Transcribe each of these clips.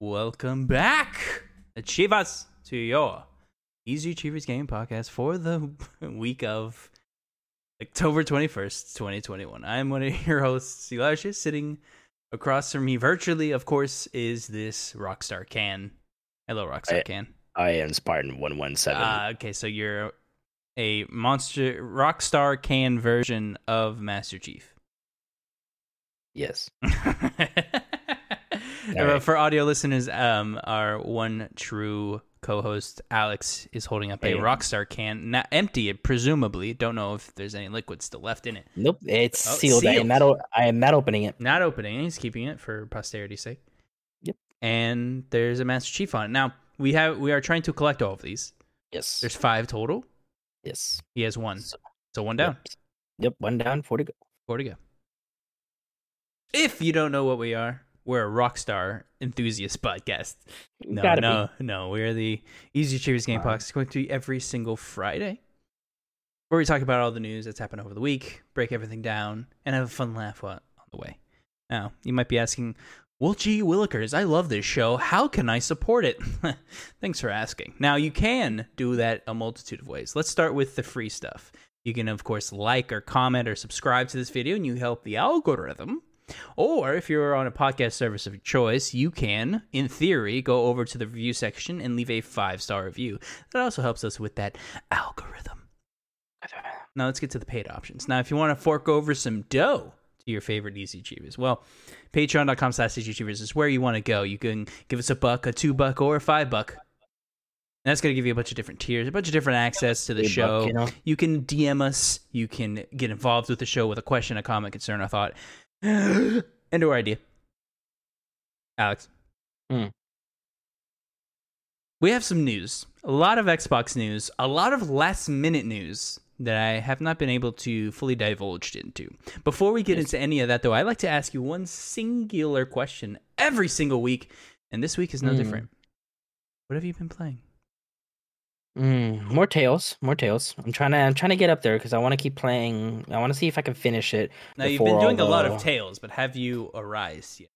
Welcome back, Achievers, to your Easy Achievers Game Podcast for the week of October 21st, 2021. I'm one of your hosts, Elijah. Sitting across from me virtually, of course, is this Rockstar Can. Hello, Rockstar I- Can. I am Spartan one one seven. Uh, okay, so you're a monster Rockstar Can version of Master Chief. Yes. Uh, For audio listeners, um, our one true co-host Alex is holding up a Rockstar can, not empty, presumably. Don't know if there's any liquid still left in it. Nope. It's Oh, sealed. I am not. o- I am not opening it. Not opening. He's keeping it for posterity's sake. Yep. And there's a Master Chief on it. Now we have we are trying to collect all of these. Yes. There's five total. yes. He has one, So- so one down. Yep. Yep. One down. Four to go. Four to go. If you don't know what we are, we're a Rockstar enthusiast podcast. No, Gotta be. no, no. We're the Easy Achievers Game. Podcast. Going to be every single Friday, where we talk about all the news that's happened over the week, break everything down, and have a fun laugh while- on the way. Now, you might be asking, well, gee, Willikers, I love this show. How can I support it? Thanks for asking. Now, you can do that a multitude of ways. Let's start with the free stuff. You can, of course, like or comment or subscribe to this video, and you help the algorithm. Or if you're on a podcast service of choice, you can, in theory, go over to the review section and leave a five star review. That also helps us with that algorithm. Now let's get to the paid options. Now, if you want to fork over some dough to your favorite Easy Achievers, well, patreon.com slash Easy Achievers is where you want to go. You can give us a buck, a two buck, or a five buck. And that's going to give you a bunch of different tiers, a bunch of different access to the show. buck, you know? You can DM us. You can get involved with the show with a question, a comment, concern, a thought, and or idea. Alex. Hmm. We have some news. A lot of Xbox news, a lot of last minute news that I have not been able to fully divulge into. Before we get Yes. into any of that, though, I'd like to ask you one singular question every single week, and this week is no Hmm. different. What have you been playing? Mm, more tails. More tails. I'm trying to. I'm trying to get up there because I want to keep playing. I want to see if I can finish it. Now, you've been doing a lot of Tales, but have you Arise yet?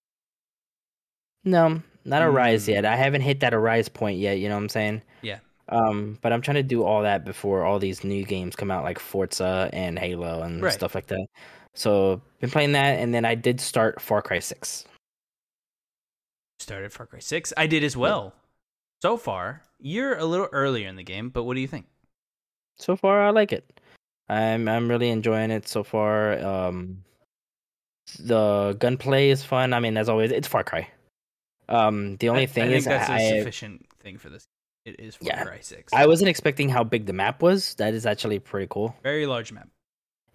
No, not a rise Mm. yet. I haven't hit that arise point yet. You know what I'm saying? Yeah. Um, but I'm trying to do all that before all these new games come out, like Forza and Halo and Right. stuff like that. So been playing that, and then I did start Far Cry Six. Started Far Cry 6. I did as well. So far, you're a little earlier in the game, but what do you think? So far, I like it. I'm I'm really enjoying it so far. Um, the gunplay is fun. I mean, as always, it's Far Cry. Um, the only I, thing I think is, that's a I sufficient thing for this. It is Far Yeah. Cry 6. I wasn't expecting how big the map was. That is actually pretty cool. Very large map.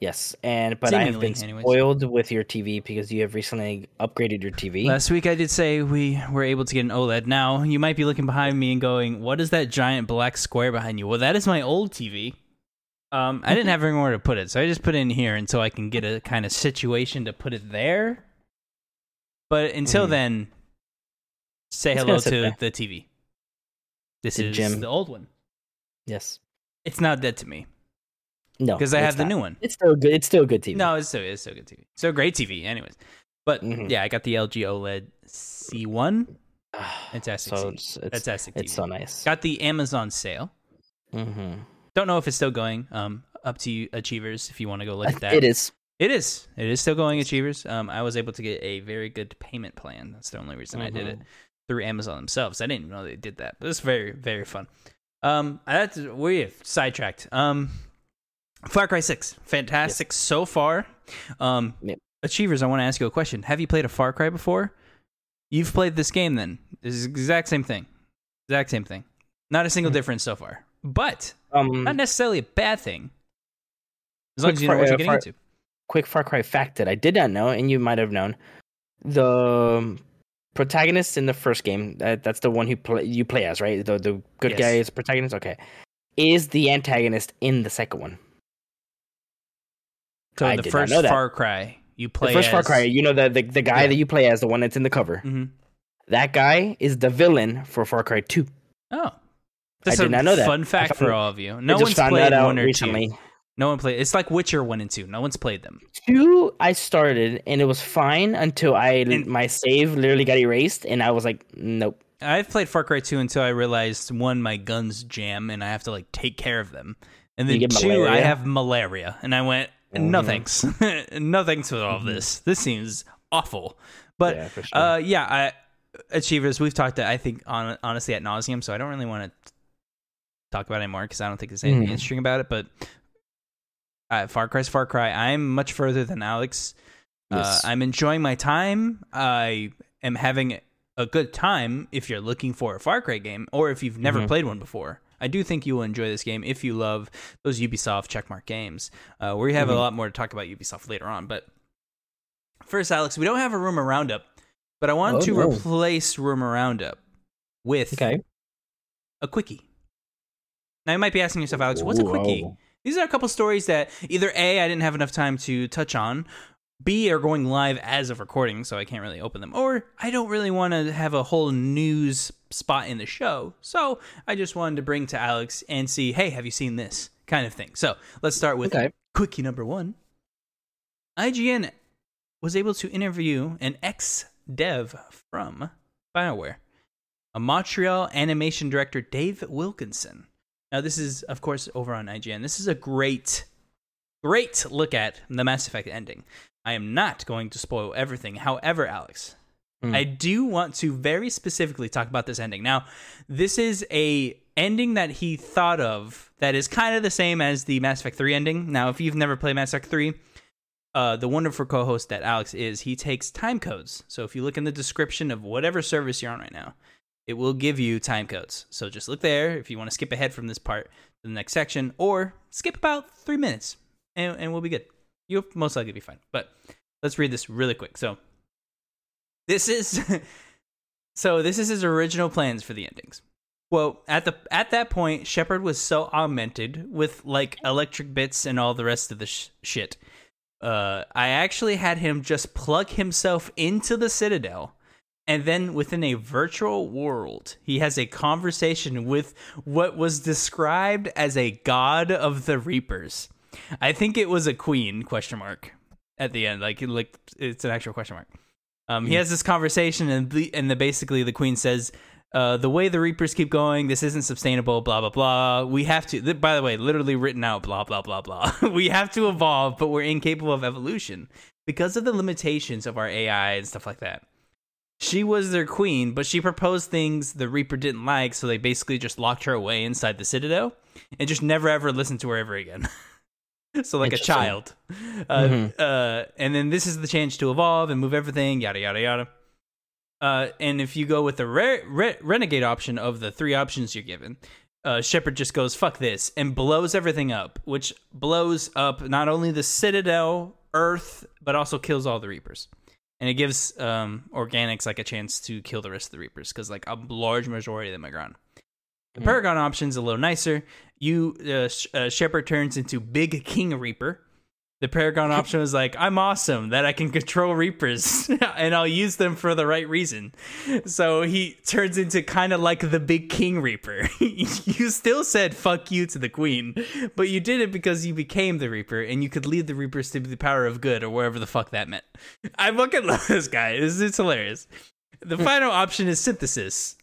Yes, and but I have Seemingly, been anyways. spoiled with your TV because you have recently upgraded your TV. Last week I did say we were able to get an OLED. Now, you might be looking behind me and going, what is that giant black square behind you? Well, that is my old TV. Um, I didn't have anywhere to put it, so I just put it in here until I can get a kind of situation to put it there. But until Mhm. then, say hello to there. the TV. This The is gym. the old one. Yes. It's not dead to me No, because I have the not. new one. It's still good. It's still good TV. No, it's so it's still good TV. So great TV, anyways. But Mhm. yeah, I got the LG OLED C1. Fantastic So TV. it's it's, Fantastic TV. it's so nice. Got the Amazon sale. Mm-hmm. Don't know if it's still going. Um, up to you, Achievers, if you want to go look at that. It is. It is. It is still going, Achievers. Um, I was able to get a very good payment plan. That's the only reason I did it Mhm. through Amazon themselves. I didn't even know they did that, but it's very, very fun. Um, that's we have sidetracked. Um, Far Cry Six, fantastic so far. Um. Achievers, I want to ask you a question. Have you played a Far Cry before? You've played this game, then. This is the exact same thing. Exact same thing. Not a single Mhm. difference so far, but Um, not necessarily a bad thing. As long as you know Far- what you're uh, getting Far- into. quick Far Cry fact that I did not know, and you might have known. The um, protagonist in the first game, that, that's the one who play, you play as, right? The the good Yes. guy is protagonist. Okay, is the antagonist in the second one? So I the first. Far Cry, you play the first Far Cry, you know the the, the guy Yeah. that you play as, the one that's in the cover. Mhm. That guy is the villain for Far Cry Two. Oh, that's I a did not know that. Fun fact for all of you. No one's found played that out one or recently. two. No one played. It's like Witcher one and two. No one's played them. Two, I started and it was fine until I And- my save literally got erased, and I was like, nope. I've played Far Cry 2 until I realized one, my guns jam and I have to like take care of them. And then two, I have malaria. And I went, no Mhm. thanks. no thanks with all of this. This seems awful. But yeah, for sure. uh, yeah, I, Achievers, we've talked, I think, on, honestly, at nauseum. So I don't really want to talk about it anymore because I don't think there's anything Mhm. interesting about it. But uh, Far Cry's Far Cry. I'm much further than Alex. Yes. Uh, I'm enjoying my time. I am having a good time if you're looking for a Far Cry game or if you've never Mhm. played one before. I do think you will enjoy this game if you love those Ubisoft checkmark games. Uh, we have a Mhm. lot more to talk about Ubisoft later on. But first, Alex, we don't have a rumor roundup, but I want Oh, to no. replace rumor roundup with okay. a quickie. Now you might be asking yourself, Alex, what's a quickie? Whoa. These are a couple stories that either A, I didn't have enough time to touch on, B, are going live as of recording, so I can't really open them, or I don't really want to have a whole news spot in the show, so I just wanted to bring to Alex and see, hey, have you seen this kind of thing? So let's start with Okay. quickie number one. IGN was able to interview an ex dev from BioWare, a Montreal animation director, Dave Wilkinson. Now, this is, of course, over on IGN. This is a great, great look at the Mass Effect ending. I am not going to spoil everything. However, Alex, Hmm. I do want to very specifically talk about this ending. Now, this is a ending that he thought of that is kind of the same as the Mass Effect 3 ending. Now, if you've never played Mass Effect 3, uh, the wonderful co-host that Alex is, he takes time codes. So if you look in the description of whatever service you're on right now, it will give you time codes. So just look there if you want to skip ahead from this part to the next section, or skip about three minutes, and, and we'll be good. You'll most likely be fine. But let's read this really quick. So this is so this is his original plans for the endings. Well, at the at that point, Shepard was so augmented with like electric bits and all the rest of the sh- shit. Uh, I actually had him just plug himself into the Citadel, and then within a virtual world, he has a conversation with what was described as a god of the Reapers. I think it was a queen question mark at the end, like like it's an actual question mark. Um, he has this conversation, and the, and the basically the queen says, uh, "The way the Reapers keep going, this isn't sustainable." Blah blah blah. We have to. th- By the way, literally written out. Blah blah blah blah. we have to evolve, but we're incapable of evolution because of the limitations of our AI and stuff like that. She was their queen, but she proposed things the Reaper didn't like, so they basically just locked her away inside the Citadel and just never ever listened to her ever again. so like a child. Uh, Mhm. uh, and then this is the chance to evolve and move everything, yada yada yada. Uh, and if you go with the re- re- renegade option of the three options you're given, uh, Shepard just goes fuck this and blows everything up, which blows up not only the Citadel, Earth, but also kills all the Reapers. And it gives um, organics like a chance to kill the rest of the Reapers because like a large majority of them are gone. The Mhm. Paragon option's a little nicer. You uh, Sh- uh, Shepard turns into Big King Reaper. The Paragon option was like, I'm awesome that I can control Reapers and I'll use them for the right reason. So he turns into kind of like the Big King Reaper. you still said fuck you to the Queen, but you did it because you became the Reaper and you could lead the Reapers to the power of good or wherever the fuck that meant. I fucking love this guy. It's, it's hilarious. The final option is synthesis.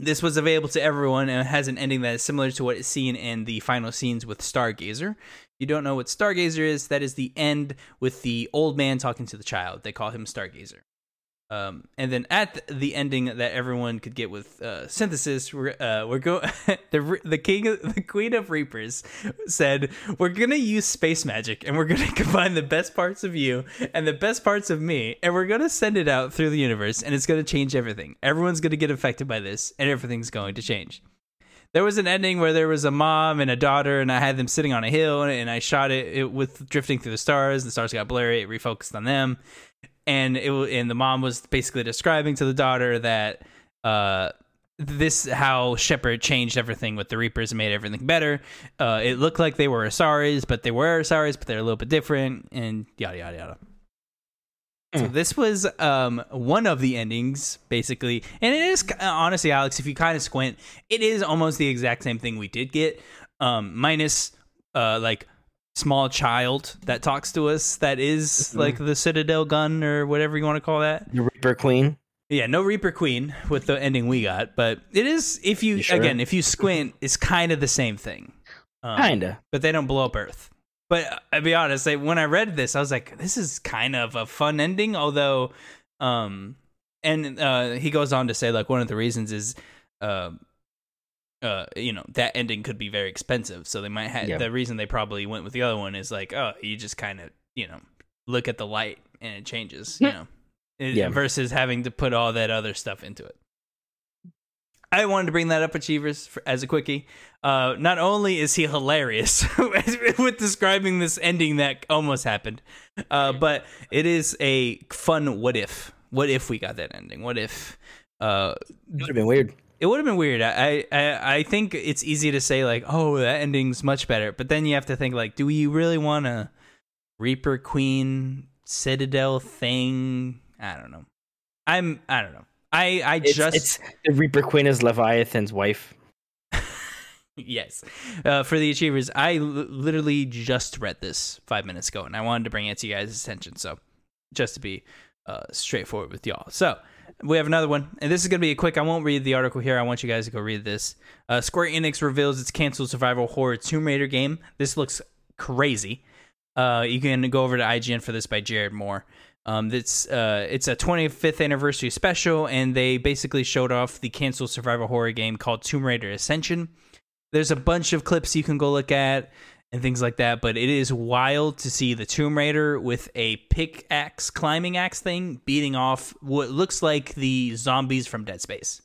This was available to everyone and has an ending that is similar to what is seen in the final scenes with Stargazer. You don't know what Stargazer is? That is the end with the old man talking to the child. They call him Stargazer. Um, and then at the ending that everyone could get with uh, synthesis, we're uh, we're go the the king the queen of reapers said we're gonna use space magic and we're gonna combine the best parts of you and the best parts of me and we're gonna send it out through the universe and it's gonna change everything. Everyone's gonna get affected by this and everything's going to change. There was an ending where there was a mom and a daughter, and I had them sitting on a hill, and, I shot it, it with drifting through the stars. The stars got blurry. It refocused on them, and it and the mom was basically describing to the daughter that uh this how Shepard changed everything with the Reapers and made everything better. Uh, it looked like they were Asaris, but they were Asaris, but they're a little bit different, and yada yada yada. So Hmm. this was um, one of the endings, basically, and it is uh, honestly, Alex. If you kind of squint, it is almost the exact same thing we did get, um, minus uh, like small child that talks to us that is Mhm. like the Citadel gun or whatever you want to call that. The Reaper Queen. Yeah, no Reaper Queen with the ending we got, but it is if you, You sure? again if you squint, it's kind of the same thing. Um, Kinda. but they don't blow up Earth. But uh, I'll be honest, like, when I read this, I was like, this is kind of a fun ending, although, um, and uh, he goes on to say like one of the reasons is, uh, uh, you know, that ending could be very expensive, so they might have Yeah. the reason they probably went with the other one is like, oh, you just kind of, you know, look at the light and it changes, you know, It- Yeah. versus having to put all that other stuff into it. I wanted to bring that up, Achievers, for, as a quickie. Uh, not only is he hilarious with describing this ending that almost happened, uh, but it is a fun what if. What if we got that ending? What if? Uh, It would have been weird. it would have been weird. I, I I think it's easy to say like, oh, that ending's much better, but then you have to think like, do we really want a Reaper Queen Citadel thing? I don't know. I'm I don't know. I I It's, just it's the Reaper Queen is Leviathan's wife. yes. Uh, for the achievers, I l- literally just read this five minutes ago, and I wanted to bring it to you guys' attention. So, just to be uh, straightforward with y'all. So, we have another one, and this is going to be a quick. I won't read the article here. I want you guys to go read this. Uh, Square Enix reveals its canceled survival horror Tomb Raider game. This looks crazy. Uh, you can go over to IGN for this by Jared Moore. Um, it's uh, it's a 25th anniversary special, and they basically showed off the canceled survival horror game called Tomb Raider Ascension. There's a bunch of clips you can go look at and things like that, but it is wild to see the Tomb Raider with a pickaxe climbing axe thing beating off what looks like the zombies from Dead Space.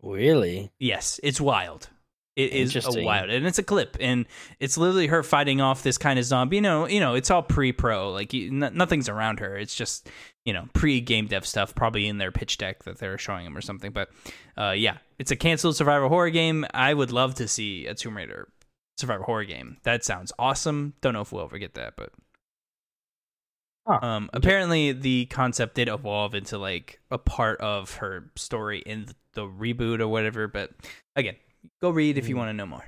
Really? Yes, it's wild. It is a wild, and it's a clip, and it's literally her fighting off this kind of zombie. You know, you know, it's all pre-pro, like you, n- nothing's around her. It's just you know pre-game dev stuff, probably in their pitch deck that they're showing him or something. But uh, yeah, it's a canceled survival horror game. I would love to see a Tomb Raider survival horror game. That sounds awesome. Don't know if we'll ever get that, but Huh. um, apparently the concept did evolve into like a part of her story in the reboot or whatever. But again, go read if you Mm. want to know more.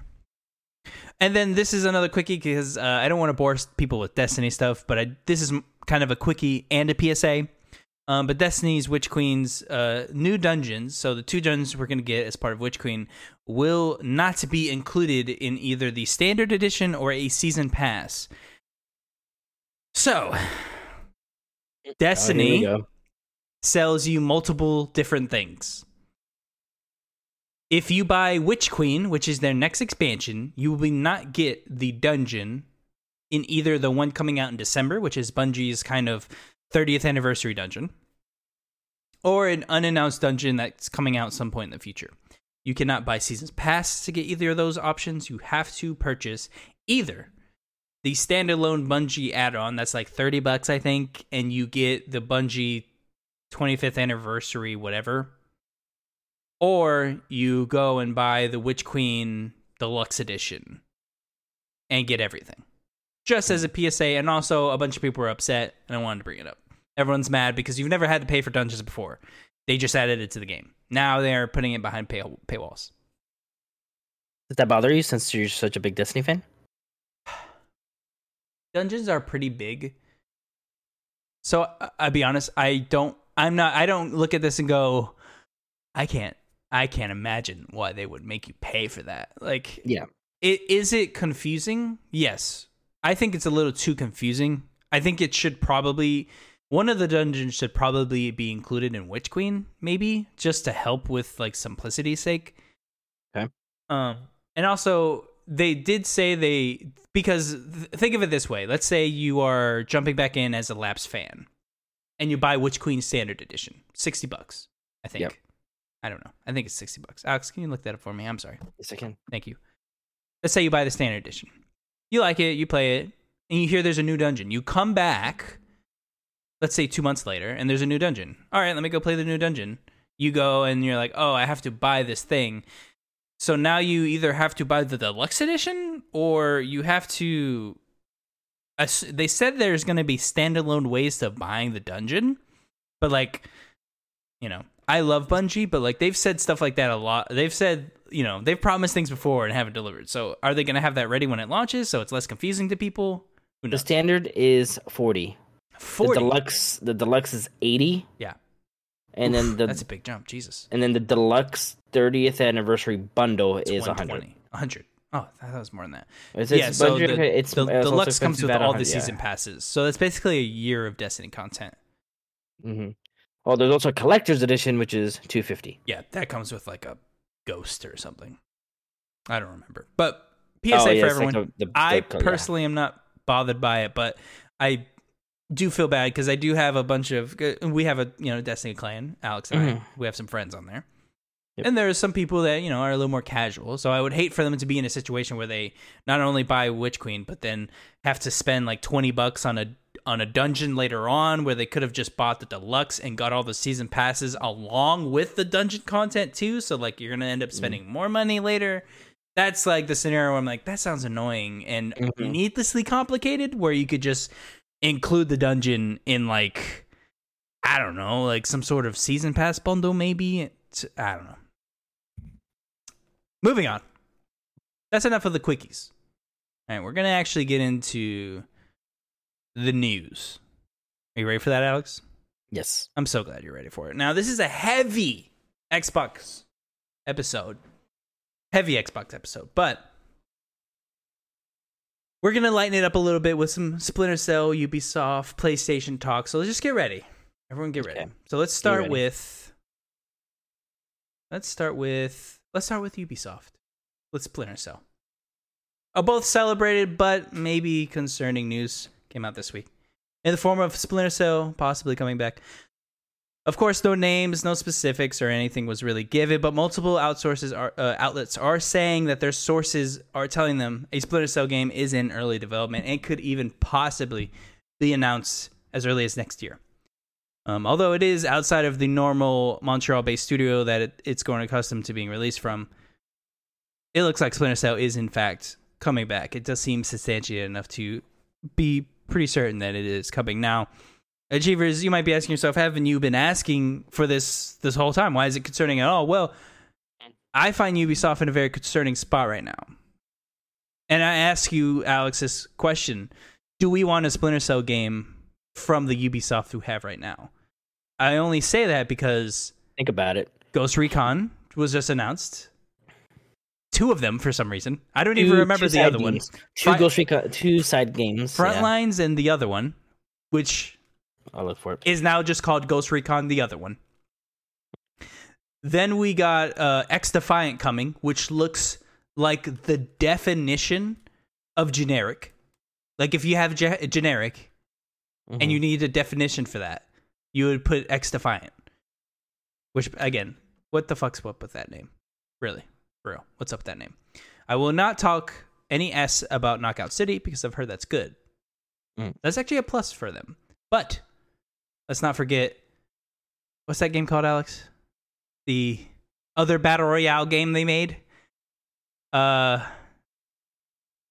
And then this is another quickie because uh, I don't want to bore people with Destiny stuff, but I, this is kind of a quickie and a PSA. Um, but Destiny's Witch Queen's uh, new dungeons, so the two dungeons we're going to get as part of Witch Queen, will not be included in either the standard edition or a season pass. So, Oh, Destiny go. sells you multiple different things. If you buy Witch Queen, which is their next expansion, you will not get the dungeon in either the one coming out in December, which is Bungie's kind of 30th anniversary dungeon, or an unannounced dungeon that's coming out some point in the future. You cannot buy Seasons Pass to get either of those options. You have to purchase either the standalone Bungie add-on that's like 30 bucks I think and you get the Bungie 25th anniversary whatever or you go and buy the Witch Queen deluxe edition and get everything. Just as a PSA and also a bunch of people were upset and I wanted to bring it up. Everyone's mad because you've never had to pay for dungeons before. They just added it to the game. Now they're putting it behind pay- paywalls. Does that bother you since you're such a big Destiny fan? dungeons are pretty big. So I'll be honest, I don't I'm not I don't look at this and go I can't I can't imagine why they would make you pay for that. Like Yeah. it is it confusing? Yes. I think it's a little too confusing. I think it should probably one of the dungeons should probably be included in Witch Queen, maybe, just to help with like simplicity's sake. Okay. Um, and also they did say they because th- think of it this way: let's say you are jumping back in as a Laps fan, and you buy Witch Queen Standard Edition, sixty bucks, I think. Yep. I don't know. I think it's sixty bucks. Alex, can you look that up for me? I'm sorry. Yes, I can. Thank you. Let's say you buy the standard edition. You like it, you play it, and you hear there's a new dungeon. You come back, let's say two months later, and there's a new dungeon. All right, let me go play the new dungeon. You go and you're like, oh, I have to buy this thing. So now you either have to buy the deluxe edition or you have to. They said there's going to be standalone ways to buying the dungeon, but like, you know, I love Bungie, but like they've said stuff like that a lot. They've said you know they've promised things before and haven't delivered. So are they going to have that ready when it launches so it's less confusing to people? The standard is forty. Forty. The deluxe the deluxe is eighty. Yeah. And Oof, then the that's a big jump. Jesus. and then the deluxe 30th anniversary bundle It's is 100. 100. Oh, that was more than that. It's, yeah, so the, it's the it's deluxe comes with all the 100, yeah. season passes. So that's basically a year of Destiny content. hmm Oh, there's also a collector's edition, which is 250. Yeah, that comes with like a ghost or something. I don't remember. But PSA oh, yeah, for it's like everyone. the- the- I the- yeah. personally am not bothered by it, but I do feel bad because I do have a bunch of we have a you know Destiny clan, Alex and I. Mhm. We have some friends on there. Yep. And there are some people that you know are a little more casual, so I would hate for them to be in a situation where they not only buy Witch Queen, but then have to spend like twenty bucks on a on a dungeon later on, where they could have just bought the deluxe and got all the season passes along with the dungeon content too. So like you're gonna end up spending more money later. That's like the scenario where I'm like, that sounds annoying and Mhm. needlessly complicated. Where you could just include the dungeon in like I don't know, like some sort of season pass bundle, maybe. It's, I don't know. Moving on. That's enough of the quickies. All right, we're gonna actually get into the news. Are you ready for that, Alex? Yes. I'm so glad you're ready for it. Now, this is a heavy Xbox episode. Heavy Xbox episode, but we're going to lighten it up a little bit with some Splinter Cell, Ubisoft, PlayStation talk. So let's just get ready. Everyone get ready. Okay. So let's start with Let's start with let's start with Ubisoft. With Splinter Cell. Uh, both celebrated but maybe concerning news came out this week in the form of Splinter Cell possibly coming back. Of course, no names, no specifics, or anything was really given, but multiple outsources are, uh, outlets are saying that their sources are telling them a Splinter Cell game is in early development and could even possibly be announced as early as next year. Um, although it is outside of the normal Montreal-based studio that it, it's going accustomed to being released from, it looks like Splinter Cell is in fact coming back. It does seem substantiated enough to be pretty certain that it is coming now. Achievers, you might be asking yourself, haven't you been asking for this this whole time? Why is it concerning at all? Well, I find Ubisoft in a very concerning spot right now. And I ask you, Alex, this question. Do we want a Splinter Cell game from the Ubisoft we have right now? I only say that because Think about it. Ghost Recon was just announced. Two of them for some reason. I don't even remember the other one. Two Ghost Recon, two side games. yeah. Frontlines and the other one, which I'll look for it. is now just called Ghost Recon the other one. Then we got uh, X Defiant coming, which looks like the definition of generic. Like if you have ge- generic and Mhm. you need a definition for that, you would put X Defiant. Which again, what the fuck's up with that name? Really, real, what's up with that name? I will not talk any s about Knockout City because I've heard that's good. Mm. That's actually a plus for them. But let's not forget what's that game called, Alex? The other battle royale game they made. Uh,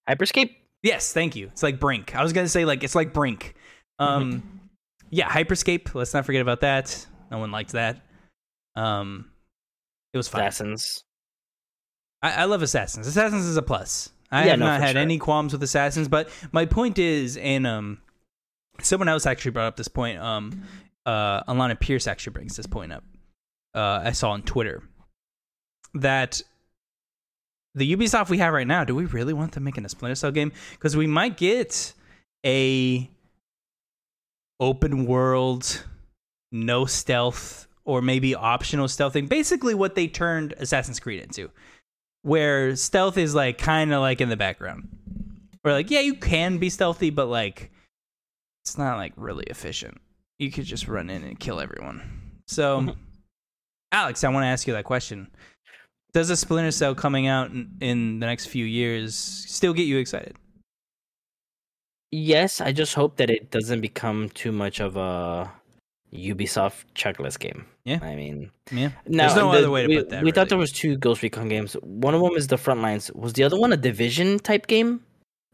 Hyperscape. Yes, thank you. It's like Brink. I was gonna say like it's like Brink. Um, yeah, Hyperscape. Let's not forget about that. No one liked that. Um, it was fun. Assassins. I, I love Assassins. Assassins is a plus. I Yeah, have no, not had sure. any qualms with Assassins, but my point is, and um, someone else actually brought up this point. Um, uh, Alana Pierce actually brings this point up. Uh, I saw on Twitter that the Ubisoft we have right now, do we really want them making a Splinter Cell game? Because we might get a open world, no stealth, or maybe optional stealth stealthing. Basically, what they turned Assassin's Creed into, where stealth is like kind of like in the background. Where like, yeah, you can be stealthy, but like, it's not like really efficient. You could just run in and kill everyone. So, Mhm. Alex, I want to ask you that question. Does a Splinter Cell coming out in, in the next few years still get you excited? Yes, I just hope that it doesn't become too much of a Ubisoft checklist game. Yeah. I mean, Yeah. There's no the- other way to we, put that, We thought there was two Ghost Recon games. One of them is the Frontlines. Was the other one a Division type game?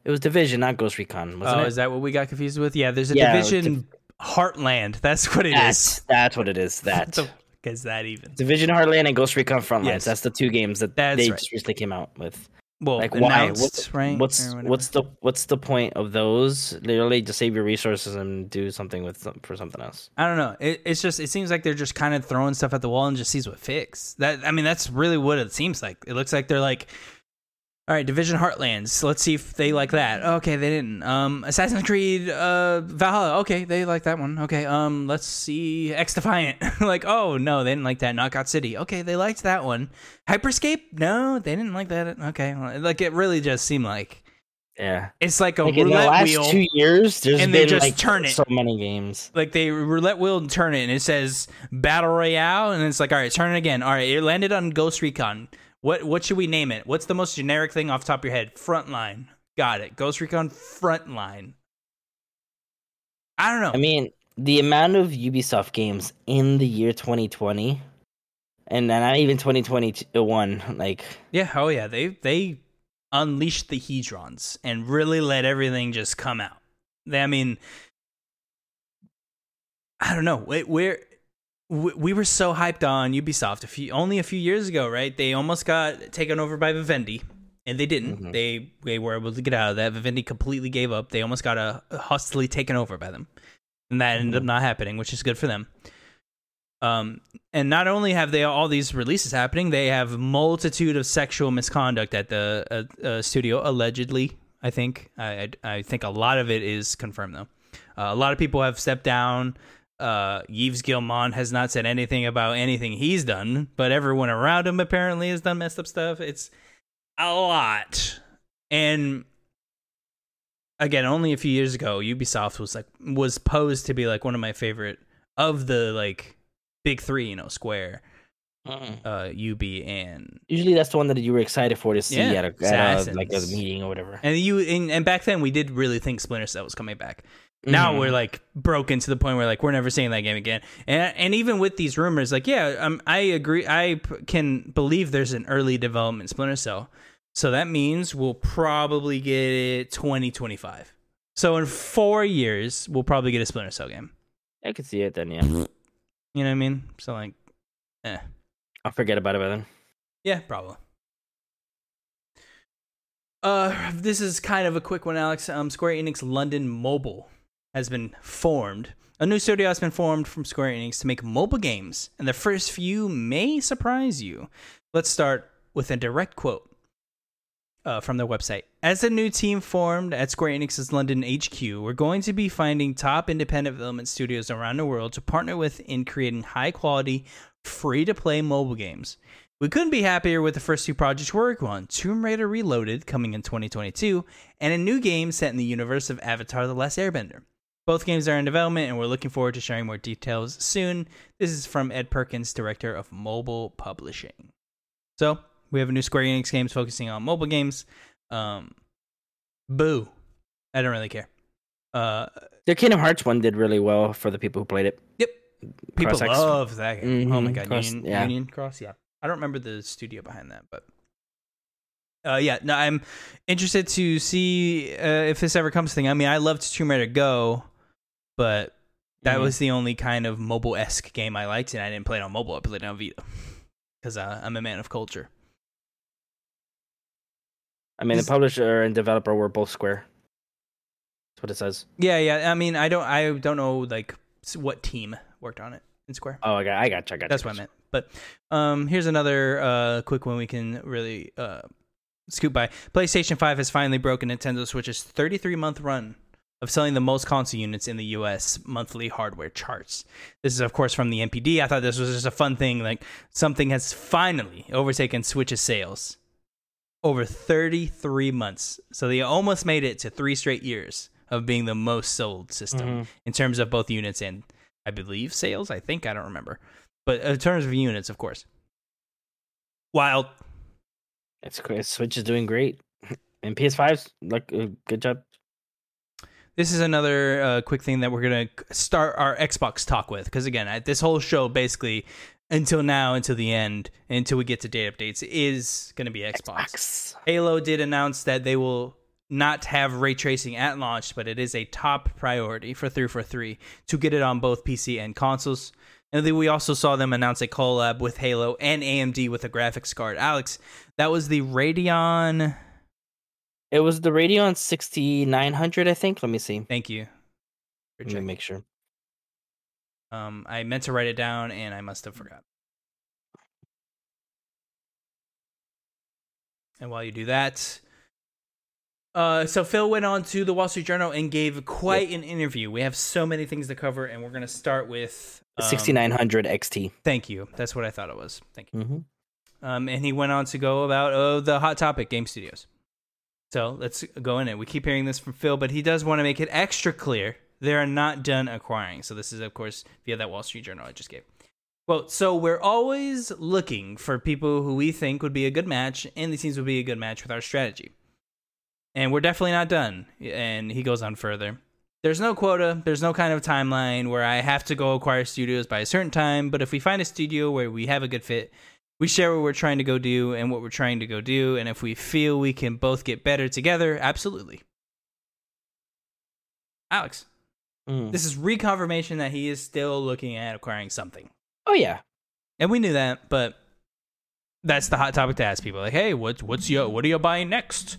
It was Division, not Ghost Recon, wasn't oh, it? is that what we got confused with? Yeah, there's a Yeah, division Heartland. That's what it is. that's, that's what it is. That. Gets that even. Division Heartland and Ghost Recon Frontlines. Yes. That's the two games that That's they right. just recently came out with. Well, Like why? What's right? what's what's the what's the point of those? Literally, just save your resources and do something with for something else. I don't know. It, it's just it seems like they're just kind of throwing stuff at the wall and just sees what fits. That I mean, that's really what it seems like. It looks like they're like, all right, Division Heartlands. Let's see if they like that. Okay, they didn't. Um, Assassin's Creed uh, Valhalla. Okay, they like that one. Okay, um, let's see X Defiant. like, oh no, they didn't like that. Knockout City. Okay, they liked that one. Hyperscape. No, they didn't like that. Okay, like it really just seemed like Yeah. it's like a Like in the roulette last wheel. two years, there's and they been just like turn it. so many games. like they roulette wheel and turn it and it says battle royale and it's like all right turn it again all right it landed on ghost recon what what should we name it? What's the most generic thing off the top of your head? Frontline. Got it. Ghost recon frontline. I don't know. I mean, the amount of Ubisoft games in the year 2020, and not even 2021, like yeah oh yeah they they unleashed the hedrons and really let everything just come out. They, i mean i don't know. Wait, we're we we were so hyped on Ubisoft a few only a few years ago, right? They almost got taken over by Vivendi, and they didn't. Mhm. They they were able to get out of that. Vivendi completely gave up. They almost got uh, hostily taken over by them, and that ended up not happening, which is good for them. Um, and not only have they all these releases happening, they have multitude of sexual misconduct at the uh, uh, studio allegedly. I think I, I I think a lot of it is confirmed though. Uh, a lot of people have stepped down. Uh, Yves Guillemot has not said anything about anything he's done, but everyone around him apparently has done messed up stuff. It's a lot, and again, only a few years ago, Ubisoft was like was posed to be like one of my favorite of the like big three, you know, Square, uh, UB, and usually that's the one that you were excited for to see Yeah, at, a, at a, like a meeting or whatever. and you and, and back then we did really think Splinter Cell was coming back. Now Mhm. we're like broken to the point where like we're never seeing that game again. And and even with these rumors, like yeah, um, I agree. I p- can believe there's an early development Splinter Cell, so that means we'll probably get it 2025. So in four years, we'll probably get a Splinter Cell game. I could see it then. Yeah, You know what I mean? So like, eh. I'll forget about it by then. Yeah, probably. Uh, this is kind of a quick one, Alex. Um, Square Enix London Mobile has been formed. A new studio has been formed from Square Enix to make mobile games, and the first few may surprise you. Let's start with a direct quote uh, from their website. As a new team formed at Square Enix's London HQ, we're going to be finding top independent development studios around the world to partner with in creating high quality, free to play mobile games. We couldn't be happier with the first two projects we're working on Tomb Raider Reloaded, coming in 2022, and a new game set in the universe of Avatar The Last Airbender. Both games are in development, and we're looking forward to sharing more details soon. This is from Ed Perkins, director of mobile publishing. So, we have a new Square Enix games focusing on mobile games. Um, boo. I don't really care. Uh, The Kingdom Hearts one did really well for the people who played it. yep. People Cross X. love that game. Oh my Mhm, god, Cross- Union, yeah. Union Cross. Yeah, I don't remember the studio behind that, but uh, yeah, no, I'm interested to see uh, if this ever comes to thing. I mean, I loved Tomb Raider Go, but that Mhm. was the only kind of mobile esque game I liked, and I didn't play it on mobile. I played it on Vita because uh, I'm a man of culture. I mean, the publisher and developer were both Square. That's what it says. Yeah, yeah. I mean, I don't, I don't know like what team worked on it in Square. Oh, I got, I got, you, I got. you, what I meant. But um, here's another uh, quick one we can really uh, scoop by. PlayStation 5 has finally broken Nintendo Switch's 33 month run of selling the most console units in the US monthly hardware charts. This is, of course, from the NPD. I thought this was just a fun thing. Like, something has finally overtaken Switch's sales over 33 months. So they almost made it to three straight years of being the most sold system Mhm. in terms of both units and I believe sales. I think I don't remember, but in terms of units, of course. Wild. It's great. Switch is doing great, and PS5's like good job. This is another uh, quick thing that we're gonna start our Xbox talk with, because again, I, this whole show basically until now, until the end, until we get to date updates, is gonna be Xbox. Xbox. Halo did announce that they will not have ray tracing at launch, but it is a top priority for 343 to get it on both PC and consoles. And then we also saw them announce a collab with Halo and AMD with a graphics card. Alex, that was the Radeon. It was the Radeon 6900, I think. Let me see. Thank you. Let me checking. make sure. Um, I meant to write it down and I must have forgot. And while you do that, uh, so Phil went on to the Wall Street Journal and gave quite an interview. We have so many things to cover, and we're going to start with um, 6900 XT. Thank you. That's what I thought it was. Thank you. Mm-hmm. Um, and he went on to go about oh the hot topic game studios. So let's go in it. We keep hearing this from Phil, but he does want to make it extra clear they are not done acquiring. So this is of course via that Wall Street Journal I just gave. Quote, so we're always looking for people who we think would be a good match, and these teams would be a good match with our strategy. And we're definitely not done. And he goes on further. There's no quota, there's no kind of timeline where I have to go acquire studios by a certain time, but if we find a studio where we have a good fit, we share what we're trying to go do and what we're trying to go do, and if we feel we can both get better together, absolutely. Alex, Mm. this is reconfirmation that he is still looking at acquiring something. Oh yeah. And we knew that, but that's the hot topic to ask people. Like, hey, what's what's your what are you buying next?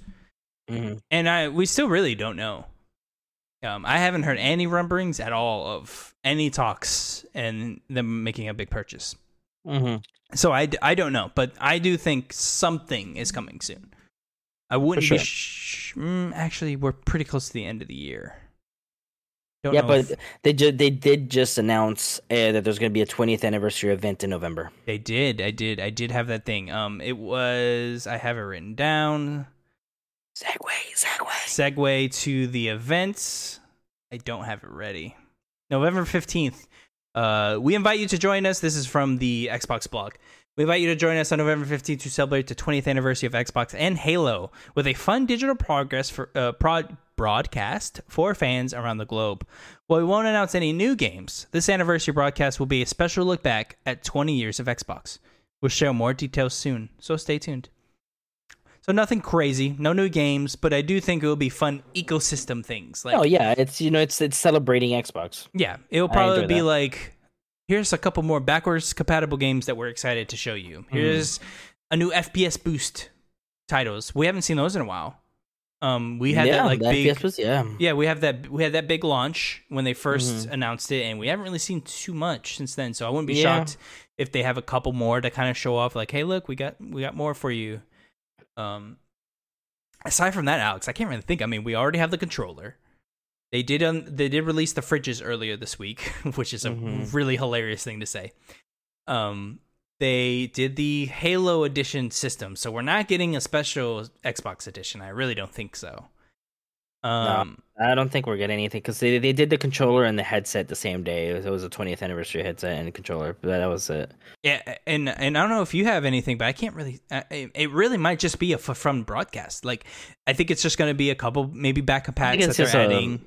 hmm And I we still really don't know. Um, I haven't heard any rumblings at all of any talks and them making a big purchase. hmm So I, I don't know, but I do think something is coming soon. I wouldn't sure. be sh- mm, actually we're pretty close to the end of the year. Don't Yeah, know but if- they ju- they did just announce uh, that there's going to be a 20th anniversary event in November. They did. I did. I did have that thing. Um, it was. I have it written down. Segue, segway. Segue to the events. I don't have it ready. November fifteenth. Uh, we invite you to join us. This is from the Xbox blog. We invite you to join us on November 15th to celebrate the 20th anniversary of Xbox and Halo with a fun digital progress for uh, prod, broadcast for fans around the globe. While we won't announce any new games, this anniversary broadcast will be a special look back at 20 years of Xbox. We'll share more details soon, so stay tuned. So nothing crazy, no new games, but I do think it will be fun ecosystem things. Like oh yeah, it's you know it's it's celebrating Xbox. yeah, it'll probably be that. like here's a couple more backwards compatible games that we're excited to show you. Mm-hmm. Here's a new FPS boost titles. We haven't seen those in a while. Um we had yeah, that like big was yeah. Yeah, we have that we had that big launch when they 1st Mhm. announced it and we haven't really seen too much since then. So I wouldn't be Yeah. shocked if they have a couple more to kind of show off like, "Hey, look, we got we got more for you." Um aside from that, Alex, I can't really think. I mean, we already have the controller. They did um, they did release the fridges earlier this week, which is a Mhm. really hilarious thing to say. Um they did the Halo edition system. So we're not getting a special Xbox edition. I really don't think so. Um I don't think we're getting anything because they they did the controller and the headset the same day. It was, it was a 20th anniversary headset and controller, but that was it. Yeah, and and I don't know if you have anything, but I can't really. uh, It really might just be a f- from broadcast. Like I think it's just going to be a couple, maybe backup packs that they're just a- adding.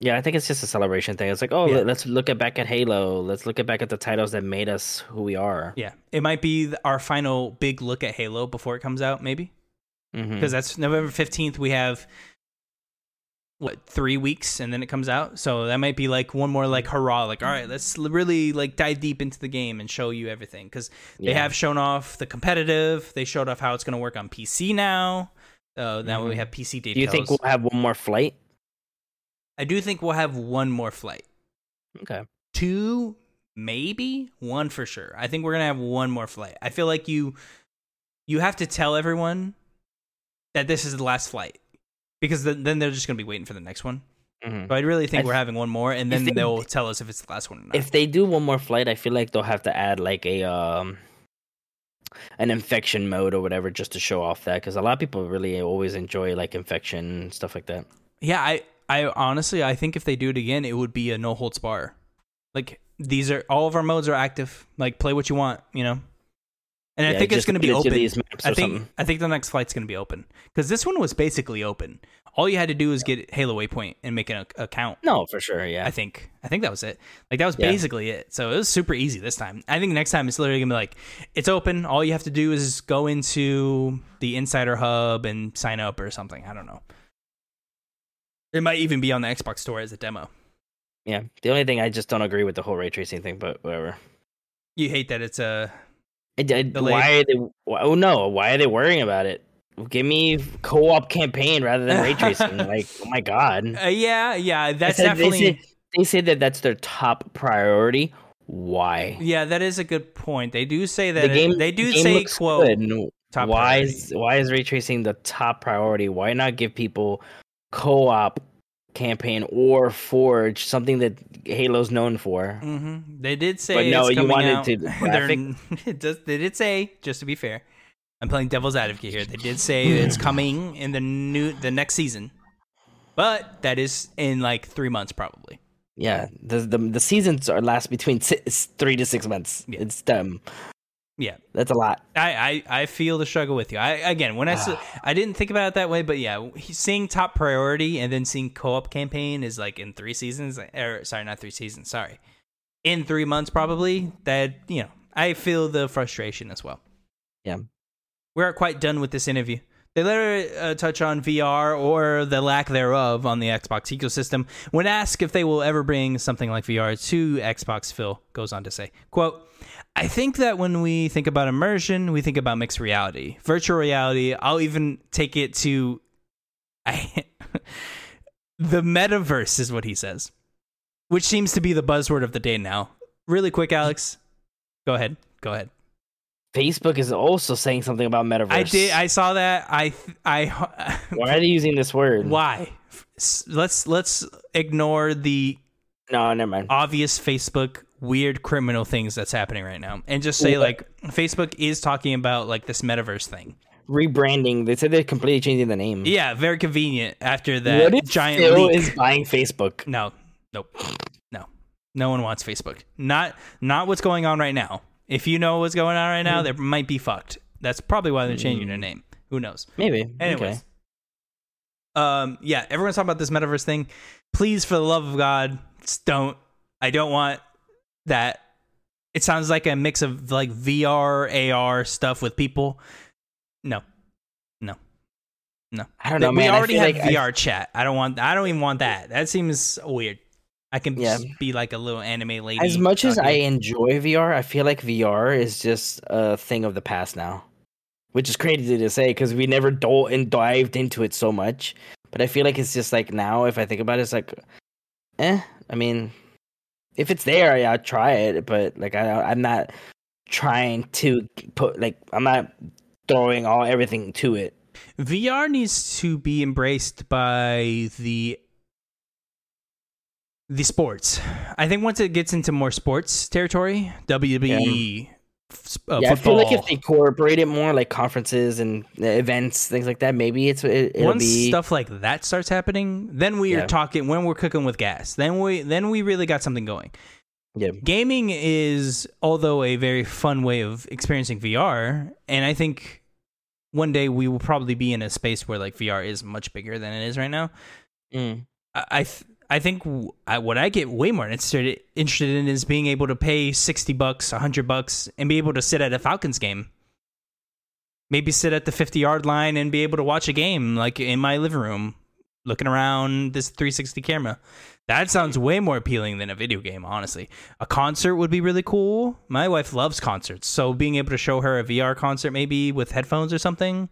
Yeah, I think it's just a celebration thing. It's like, oh, Yeah. let- let's look at back at Halo. Let's look at back at the titles that made us who we are. yeah, it might be our final big look at Halo before it comes out, maybe because that's November fifteenth. We have what three weeks, and then it comes out. So that might be like one more like hurrah, like all right, let's really like dive deep into the game and show you everything because they Yeah. have shown off the competitive. They showed off how it's going to work on PC now. Uh, now we Mhm. have PC details. Do you think we'll have one more flight? I do think we'll have one more flight. Okay. Two, maybe one for sure. I think we're gonna have one more flight. I feel like you you have to tell everyone that this is the last flight because then, then they're just gonna be waiting for the next one. Mhm. So I really think I we're having one more, and then they- they'll tell us if it's the last one or not. If they do one more flight, I feel like they'll have to add like a um an infection mode or whatever just to show off that because a lot of people really always enjoy like infection and stuff like that. yeah, I I honestly I think if they do it again, it would be a no holds bar. Like these are all of our modes are active. Like play what you want, you know. And I think it's going to be to open. I think something. I think the next flight's going to be open because this one was basically open. All you had to do was get Halo Waypoint and make an ac- account. No, for sure. Yeah. I think I think that was it. Like that was Yeah. basically it. So it was super easy this time. I think next time it's literally gonna be like it's open. All you have to do is go into the Insider Hub and sign up or something. I don't know. It might even be on the Xbox Store as a demo. yeah. The only thing I just don't agree with the whole ray tracing thing, but whatever. You hate that it's a I, I, why are they? why- Oh no! Why are they worrying about it? Give me co-op campaign rather than ray tracing. like, oh my god! uh, yeah, yeah. That's said- definitely They say, they say that that's their top priority. Why? yeah. That is a good point. They do say that the it- game. they do the say quote good. Top why priority. is why is ray tracing the top priority? Why not give people co-op campaign or Forge, something that Halo's known for? hmm They did say, But no, you wanted out. to graphic- it does, they did say, just to be fair, I'm playing devil's advocate here. They did say it's coming in the new the next season, but that is in like three months probably. Yeah, the the, the seasons are last between six, three to six months. Yeah. It's dumb. Yeah, That's a lot. I, I, I feel the struggle with you. I again when I I didn't think about it that way, but yeah, seeing top priority and then seeing co-op campaign is like in three seasons. Or sorry, not three seasons. Sorry, in three months probably. That you know, I feel the frustration as well. Yeah. we aren't quite done with this interview. They later uh, touch on VR or the lack thereof on the Xbox ecosystem. When asked if they will ever bring something like VR to Xbox, Phil goes on to say, "quote I think that when we think about immersion, we think about mixed reality, virtual reality. I'll even take it to I, the metaverse, is what he says, which seems to be the buzzword of the day now. Really quick, Alex, go ahead. Go ahead. Facebook is also saying something about metaverse. I did. I saw that. I. I. Why are they using this word? Why? Let's let's ignore the No, never mind. obvious Facebook weird criminal things that's happening right now, and just say What? like Facebook is talking about like this metaverse thing. Rebranding. They said they're completely changing the name. Yeah, very convenient after what that if giant Phil leak. is buying Facebook? No, nope, no, no one wants Facebook. Not not what's going on right now. If you know what's going on right now, they might be fucked. That's probably why they're changing their name. Who knows? Maybe. Anyways. Okay. Um, yeah, everyone's talking about this metaverse thing. Please, for the love of God, don't. I don't want that. It sounds like a mix of like VR, AR stuff with people. No, no, no. I don't know, we man. I already have like I- VR chat. I don't want. I don't even want that. That seems weird. I can Yeah. be like a little anime lady. As much as I enjoy VR, I feel like VR is just a thing of the past now, which is crazy to say because we never dove and dived into it so much. But I feel like it's just like now, if I think about it, it's like, eh. I mean, if it's there, yeah, I'll try it. But like, I, I'm not trying to put like I'm not throwing all everything to it. VR needs to be embraced by the the sports. I think once it gets into more sports territory, WWE, f- uh, yeah, I feel like if they incorporate it more, like conferences and uh, events, things like that, maybe it's it, it'll once be stuff like that starts happening, then we Yeah. are talking when we're cooking with gas. Then we then we really got something going. yeah. Gaming is although a very fun way of experiencing VR, and I think one day we will probably be in a space where like VR is much bigger than it is right now. Mm. I I, th- I think I, what I get way more interested interested in is being able to pay sixty bucks, hundred bucks, and be able to sit at a Falcons game. Maybe sit at the fifty yard line and be able to watch a game like in my living room, looking around this three sixty camera. That sounds way more appealing than a video game, honestly. A concert would be really cool. My wife loves concerts, so being able to show her a VR concert maybe with headphones or something.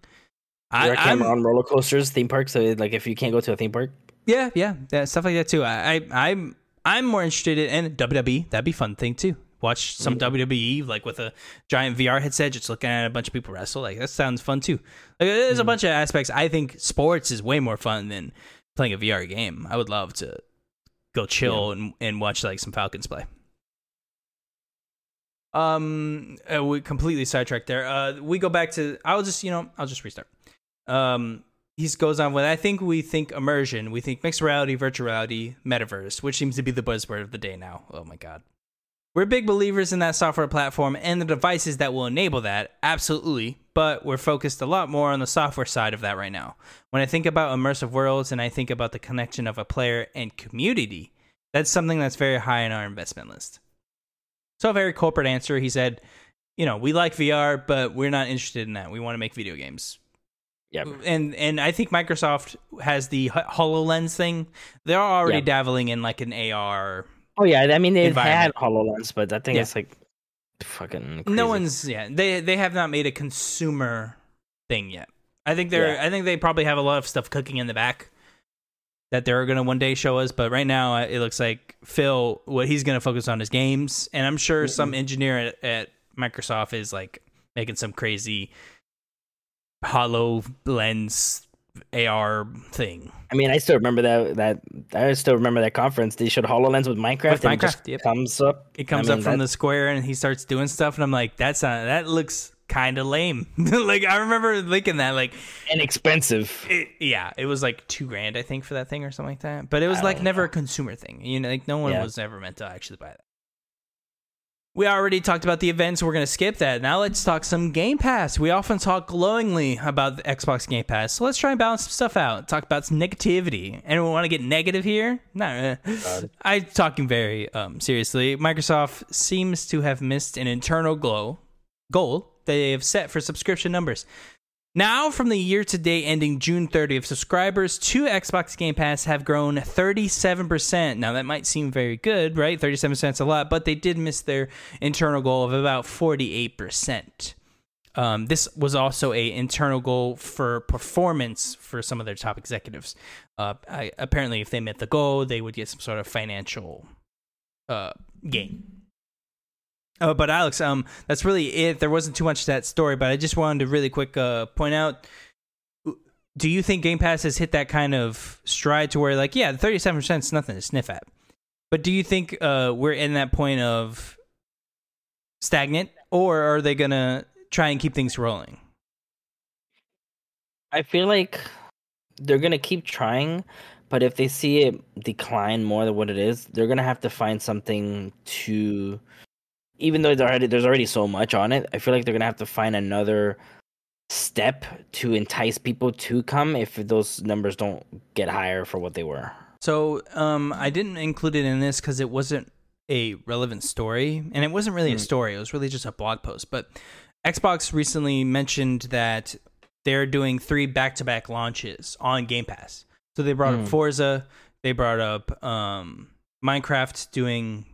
I, Your I'm- on roller coasters, theme parks. So like, if you can't go to a theme park, yeah, yeah, yeah, stuff like that too. I, I I'm I'm more interested in WWE. That'd be a fun thing too. Watch some WWE like with a giant VR headset, just looking at a bunch of people wrestle. Like that sounds fun too. Like, there's a bunch of aspects. I think sports is way more fun than playing a VR game. I would love to go chill and and watch like some Falcons play. Um, uh, we completely sidetracked there. Uh, we go back to. I'll just you know I'll just restart. Um, he goes on with I think we think immersion, we think mixed reality, virtual reality, metaverse, which seems to be the buzzword of the day now. Oh my god. We're big believers in that software platform and the devices that will enable that, absolutely, but we're focused a lot more on the software side of that right now. When I think about immersive worlds and I think about the connection of a player and community, that's something that's very high on our investment list. So, a very corporate answer. He said, you know, we like VR, but we're not interested in that. We want to make video games yeah, and and I think Microsoft has the Hololens thing. They're already Yeah. dabbling in like an AR. Oh yeah, I mean they've had Hololens, but I think Yeah. is like fucking. No one's yeah. They they have not made a consumer thing yet. I think they're Yeah. I think they probably have a lot of stuff cooking in the back that they're gonna one day show us. But right now, uh, it looks like Phil what he's gonna focus on is games, and I'm sure some engineer at, at Microsoft is like making some crazy Hollow Lens AR thing. I mean, I still remember that. That I still remember that conference. They showed Hololens with Minecraft. With and it just Minecraft, yep. comes up. It comes I mean, up from that- the square and he starts doing stuff, and I'm like, that's not that looks kind of lame. like I remember thinking that like. inexpensive. It, yeah, it was like two grand, I think, for that thing or something like that. But it was like don't never a consumer thing. You know, like no one Yeah. was ever meant to actually buy that. We already talked about the events. We're going to skip that. Now let's talk some Game Pass. We often talk glowingly about the Xbox Game Pass. So let's try and balance some stuff out. Talk about some negativity. Anyone want to get negative here? No. I'm talking very um, seriously. Microsoft seems to have missed an internal glow goal they have set for subscription numbers. Now, from the year to date ending June 30th, subscribers to Xbox Game Pass have grown 37%. Now, that might seem very good, right? 37% is a lot, but they did miss their internal goal of about 48%. Um, this was also a internal goal for performance for some of their top executives. Uh, I, apparently, if they met the goal, they would get some sort of financial uh, gain. Uh, but Alex, um, that's really it. There wasn't too much to that story, but I just wanted to really quick uh, point out. Do you think Game Pass has hit that kind of stride to where, like, yeah, thirty-seven percent is nothing to sniff at, but do you think uh, we're in that point of stagnant, or are they gonna try and keep things rolling? I feel like they're gonna keep trying, but if they see it decline more than what it is, they're gonna have to find something to. Even though there's already there's already so much on it, I feel like they're gonna have to find another step to entice people to come if those numbers don't get higher for what they were. So, um, I didn't include it in this because it wasn't a relevant story, and it wasn't really a Hmm. story. It was really just a blog post. But Xbox recently mentioned that they're doing three back-to-back launches on Game Pass. So they brought Hmm. up Forza, they brought up um, Minecraft doing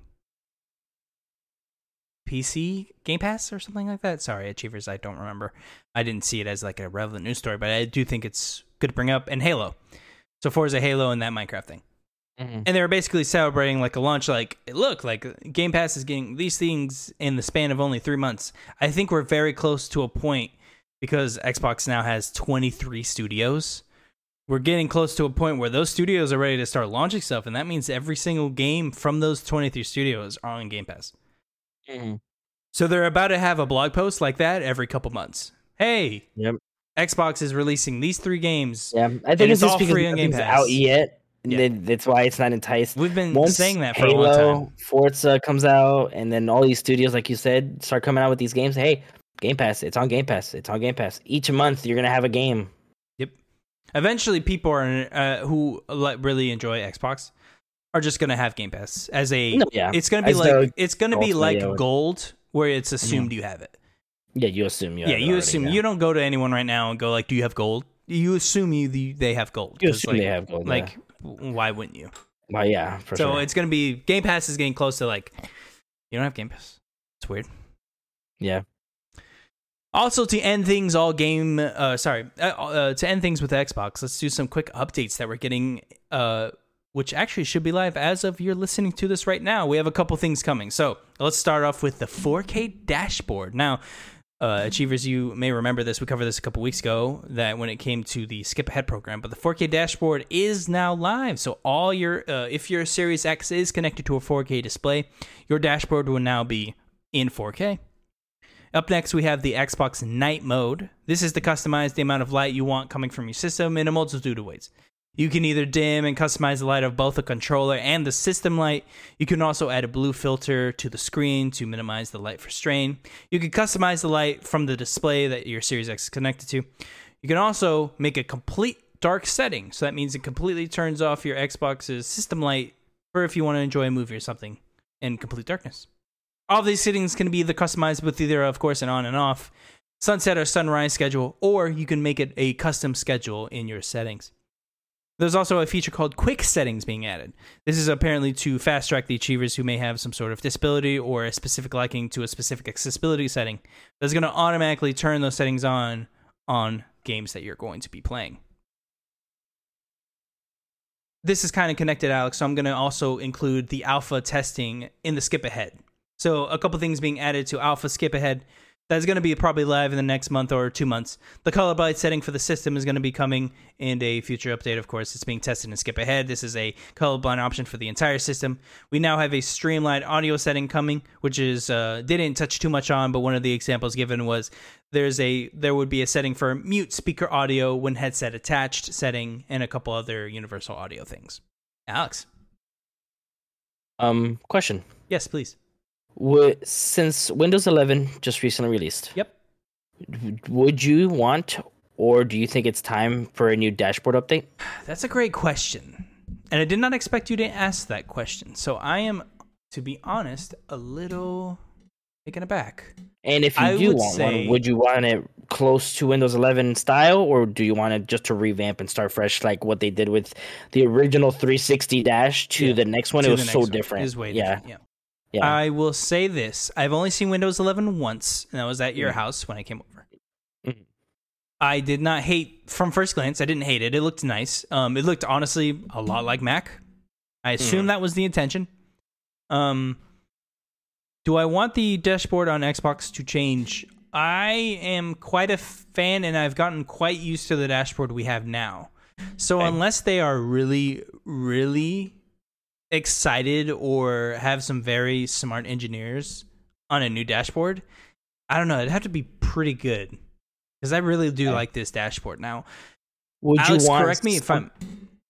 PC Game Pass or something like that. Sorry, Achievers, I don't remember. I didn't see it as like a relevant news story, but I do think it's good to bring up. And Halo. So Forza, Halo, and that Minecraft thing mm-hmm. and they were basically celebrating like a launch like look like game pass is getting these things in the span of only three months i think we're very close to a point because xbox now has 23 studios we're getting close to a point where those studios are ready to start launching stuff and that means every single game from those 23 studios are on game pass Mhm. so they're about to have a blog post like that every couple months hey Yep. xbox is releasing these three games Yeah, I think it's it's just all because free on Game Pass. out yet. Yeah. That's why it's not enticed. we've been Once saying that for Halo, a long time Forza comes out, and then all these studios, like you said, start coming out with these games. Hey, Game Pass, it's on Game Pass. It's on Game Pass. Each month, you're gonna have a game. Yep. Eventually people are uh, who really enjoy Xbox are just gonna have Game Pass as a. No, yeah, It's gonna be As like it's gonna be like yeah, gold, where it's assumed you have it. yeah. You assume you. Yeah, you assume yeah. you don't go to anyone right now and go like, "Do you have gold?" You assume you the, they have gold. You assume like, they have gold. Like, w- why wouldn't you? well, yeah, so sure. it's gonna be Game Pass is getting close to like, you don't have Game Pass. It's weird. yeah, Also, to end things, all game. Uh, sorry, uh, uh, to end things with Xbox, let's do some quick updates that we're getting. Uh, which actually should be live as of you're listening to this right now. We have a couple things coming. So let's start off with the 4K dashboard. Now, uh, achievers, you may remember this. We covered this a couple weeks ago. That when it came to the skip ahead program, but the 4K dashboard is now live. So all your, uh, if your Series X is connected to a 4K display, your dashboard will now be in 4K. Up next, we have the Xbox Night Mode. This is to customize the amount of light you want coming from your system in a multitude of ways. You can either dim and customize the light of both the controller and the system light. You can also add a blue filter to the screen to minimize the light for strain. You can customize the light from the display that your Series X is connected to. You can also make a complete dark setting. So that means it completely turns off your Xbox's system light for if you want to enjoy a movie or something in complete darkness. All these settings can be either customized with either, of course, an on and off, sunset or sunrise schedule, or you can make it a custom schedule in your settings. There's also a feature called Quick Settings being added. This is apparently to fast track the achievers who may have some sort of disability or a specific liking to a specific accessibility setting. That's going to automatically turn those settings on on games that you're going to be playing. This is kind of connected, Alex. So I'm going to also include the alpha testing in the skip ahead. So a couple things being added to alpha skip ahead that's going to be probably live in the next month or two months. The color byte setting for the system is going to be coming in a future update. Of course, it's being tested in Skip Ahead. This is a colorblind option for the entire system. We now have a streamlined audio setting coming, which is uh, didn't touch too much on, but one of the examples given was there's a there would be a setting for mute speaker audio when headset attached setting, and a couple other universal audio things. Alex, Um, question. yes, please. Would since Windows 11 just recently released, Yep. would you want or do you think it's time for a new dashboard update? That's a great question. And I did not expect you to ask that question. So I am, to be honest, a little taken aback. And if you I do would want say- one, would you want it close to Windows 11 style, or do you want it just to revamp and start fresh, like what they did with the original 360 dash to Yeah, the next one? It was so one. different. It is way yeah, different. Yeah. Yeah. I will say this. I've only seen Windows 11 once, and that was at your Mhm. house when I came over. Mhm. I did not hate from first glance. I didn't hate it. It looked nice. Um, it looked honestly a lot like Mac. I assume Mhm. that was the intention. Um, do I want the dashboard on Xbox to change? I am quite a fan, and I've gotten quite used to the dashboard we have now. So Okay. unless they are really, really excited or have some very smart engineers on a new dashboard, I don't know. It'd have to be pretty good because I really do Okay. like this dashboard. Now, would Alex, you want? correct me if I'm.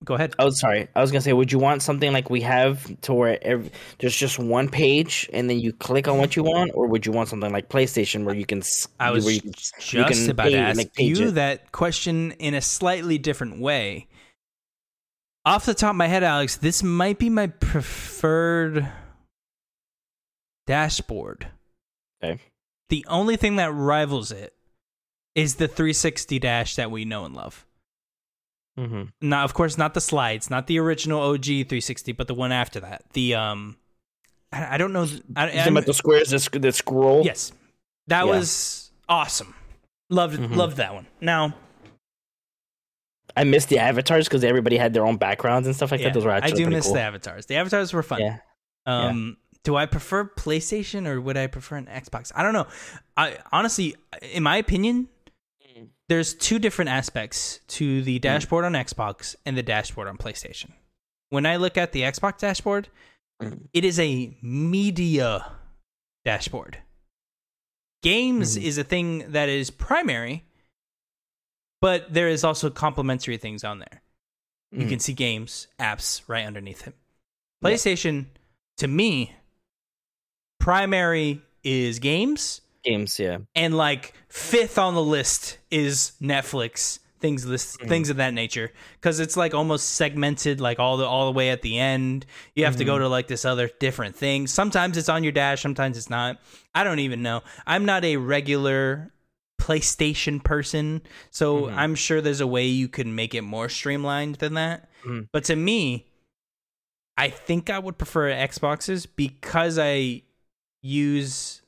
Go ahead. Oh, sorry. I was gonna say, would you want something like we have to where every, there's just one page and then you click on what you want, or would you want something like PlayStation where you can? I was you can, you just can about to ask you that question in a slightly different way. Off the top of my head, Alex, this might be my preferred dashboard. Okay. The only thing that rivals it is the 360 dash that we know and love. Mhm. Not, of course, not the slides, not the original OG 360, but the one after that. The um, I, I don't know. I, I'm- about the squares that, that scroll? Yes, that Yeah. was awesome. Loved Mhm. loved that one. Now, I missed the avatars because everybody had their own backgrounds and stuff like yeah, that. Those were I do miss cool. the avatars. The avatars were fun. Yeah. Um, do I prefer PlayStation or would I prefer an Xbox? I don't know. I honestly, in my opinion, Mm. there's two different aspects to the dashboard on Xbox and the dashboard on PlayStation. When I look at the Xbox dashboard, Mm. it is a media dashboard. Games Mhm. is a thing that is primary, but there is also complementary things on there. You Mhm. can see games, apps right underneath it. Yeah. PlayStation, to me, primary is games, games, yeah. and like fifth on the list is Netflix things list Mhm. things of that nature because it's like almost segmented like all the all the way at the end you have to go Mhm. to like this other different thing sometimes it's on your dash sometimes it's not i don't even know i'm not a regular playstation person so Mhm. i'm sure there's a way you could make it more streamlined than that Mhm. but to me i think i would prefer xboxes because i use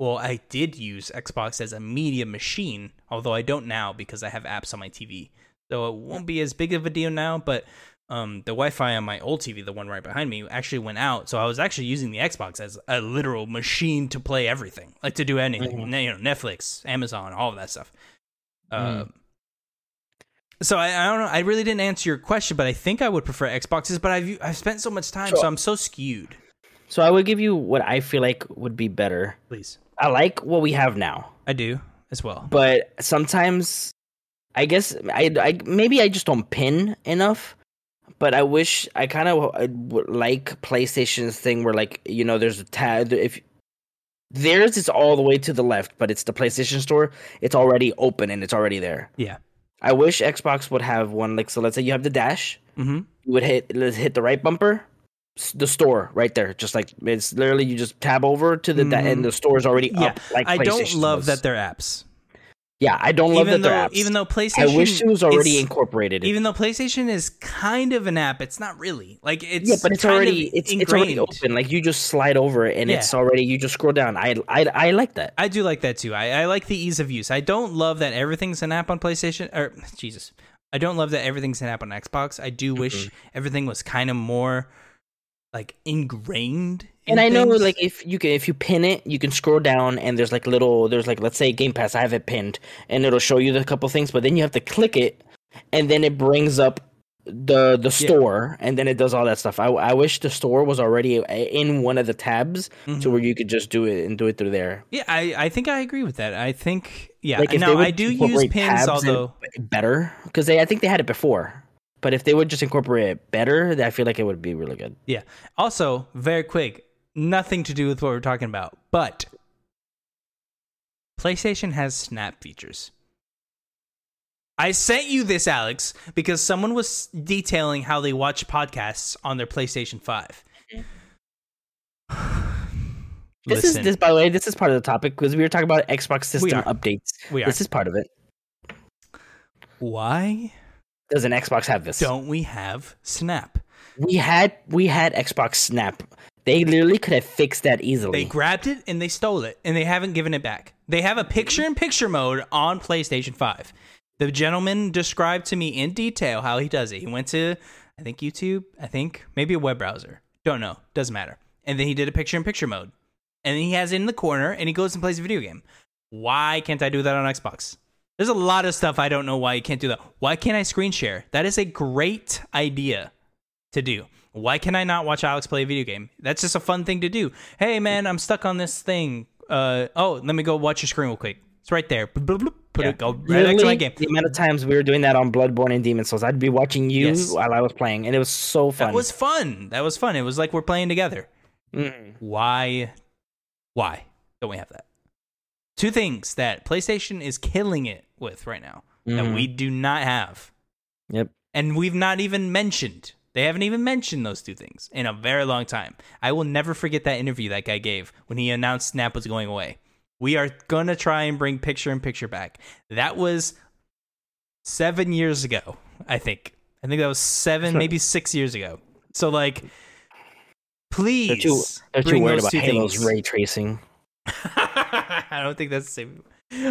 well, I did use Xbox as a media machine, although I don't now because I have apps on my TV. So it won't be as big of a deal now, but um, the Wi-Fi on my old TV, the one right behind me, actually went out. So I was actually using the Xbox as a literal machine to play everything, like to do anything. Mhm. You know, Netflix, Amazon, all of that stuff. Uh, Mhm. so I, I don't know. I really didn't answer your question, but I think I would prefer Xboxes. But I've I've spent so much time, So- so I'm so skewed. So I would give you what I feel like would be better. Please, I like what we have now, I do as well. but sometimes I guess I, I maybe I just don't pin enough. But I wish I kind of like PlayStation's thing where like you know there's a tab if theirs is all the way to the left, but it's the PlayStation Store. It's already open and it's already there. Yeah. I wish Xbox would have one like so. Let's say you have the dash. Mm-hmm. you would hit let's hit the right bumper the store right there just like it's literally you just tab over to the da- Mhm. and the store is already Yeah, up like I don't love was. that they're apps. Yeah, I don't love even that though they're apps. even though PlayStation, I wish it was already is- incorporated. even though PlayStation is kind of an app, it's not really. Like it's yeah, but it's kind already it's it's already open. Like you just slide over it and Yeah. it's already you just scroll down. I I I like that. I do like that too. I, I like the ease of use. I don't love that everything's an app on PlayStation or Jesus. I don't love that everything's an app on Xbox. I do mm-hmm. wish everything was kind of more like ingrained. in And I know things. like if you can if you pin it, you can scroll down and there's like little there's like let's say Game Pass, I have it pinned and it'll show you the couple things, but then you have to click it and then it brings up the the store and then it does all that stuff. I I wish the store was already in one of the tabs Mm-hmm. to where you could just do it and do it through there. yeah, I, I think I agree with that. I think yeah. Like now I do use pins, although better because they I think they had it before. But if they would just incorporate it better, I feel like it would be really good. Yeah. Also, very quick, nothing to do with what we're talking about, but PlayStation has Snap features. I sent you this, Alex, because someone was detailing how they watch podcasts on their PlayStation 5. This Listen, is this by the way, this is part of the topic because we were talking about Xbox system updates. We are. This is part of it. why Does an Xbox have this? don't we have Snap? We had we had Xbox Snap. They literally could have fixed that easily. They grabbed it and they stole it, and they haven't given it back. They have a picture in picture mode on PlayStation 5. The gentleman described to me in detail how he does it. He went to, I think, YouTube, I think, maybe a web browser. Don't know. Doesn't matter. And then he did a picture in picture mode. And then he has it in the corner and he goes and plays a video game. Why can't I do that on Xbox? There's a lot of stuff I don't know why you can't do that. Why can't I screen share? That is a great idea to do. Why can I not watch Alex play a video game? That's just a fun thing to do. Hey man, I'm stuck on this thing. Uh oh, let me go watch your screen real quick. It's right there. Put Yeah. it go right next to my game. The amount of times we were doing that on Bloodborne and Demon Souls, I'd be watching you Yes. while I was playing, and it was so fun. That was fun. That was fun. It was like we're playing together. Mm. Why why don't we have that? Two things that PlayStation is killing it with right now that Mhm. we do not have. Yep. And we've not even mentioned. They haven't even mentioned those two things in a very long time. I will never forget that interview that guy gave when he announced Snap was going away. We are going to try and bring picture in picture back. That was seven years ago, I think. I think that was seven, maybe six years ago. So, like, please. They're too, they're too worried about Halo's ray tracing. I don't think that's the same.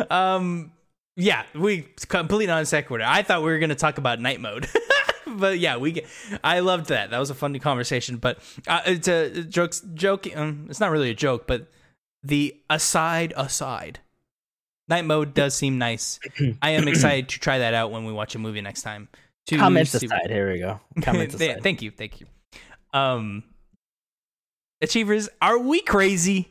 Um, yeah, we completely non sequitur. I thought we were going to talk about night mode, but yeah, we. Get, I loved that. That was a fun conversation. But uh, it's a jokes joke. Um, it's not really a joke, but the aside aside, night mode does seem nice. I am excited to try that out when we watch a movie next time. To Comments see- aside, here we go. Comments aside. Thank you, thank you. Um, achievers, are we crazy?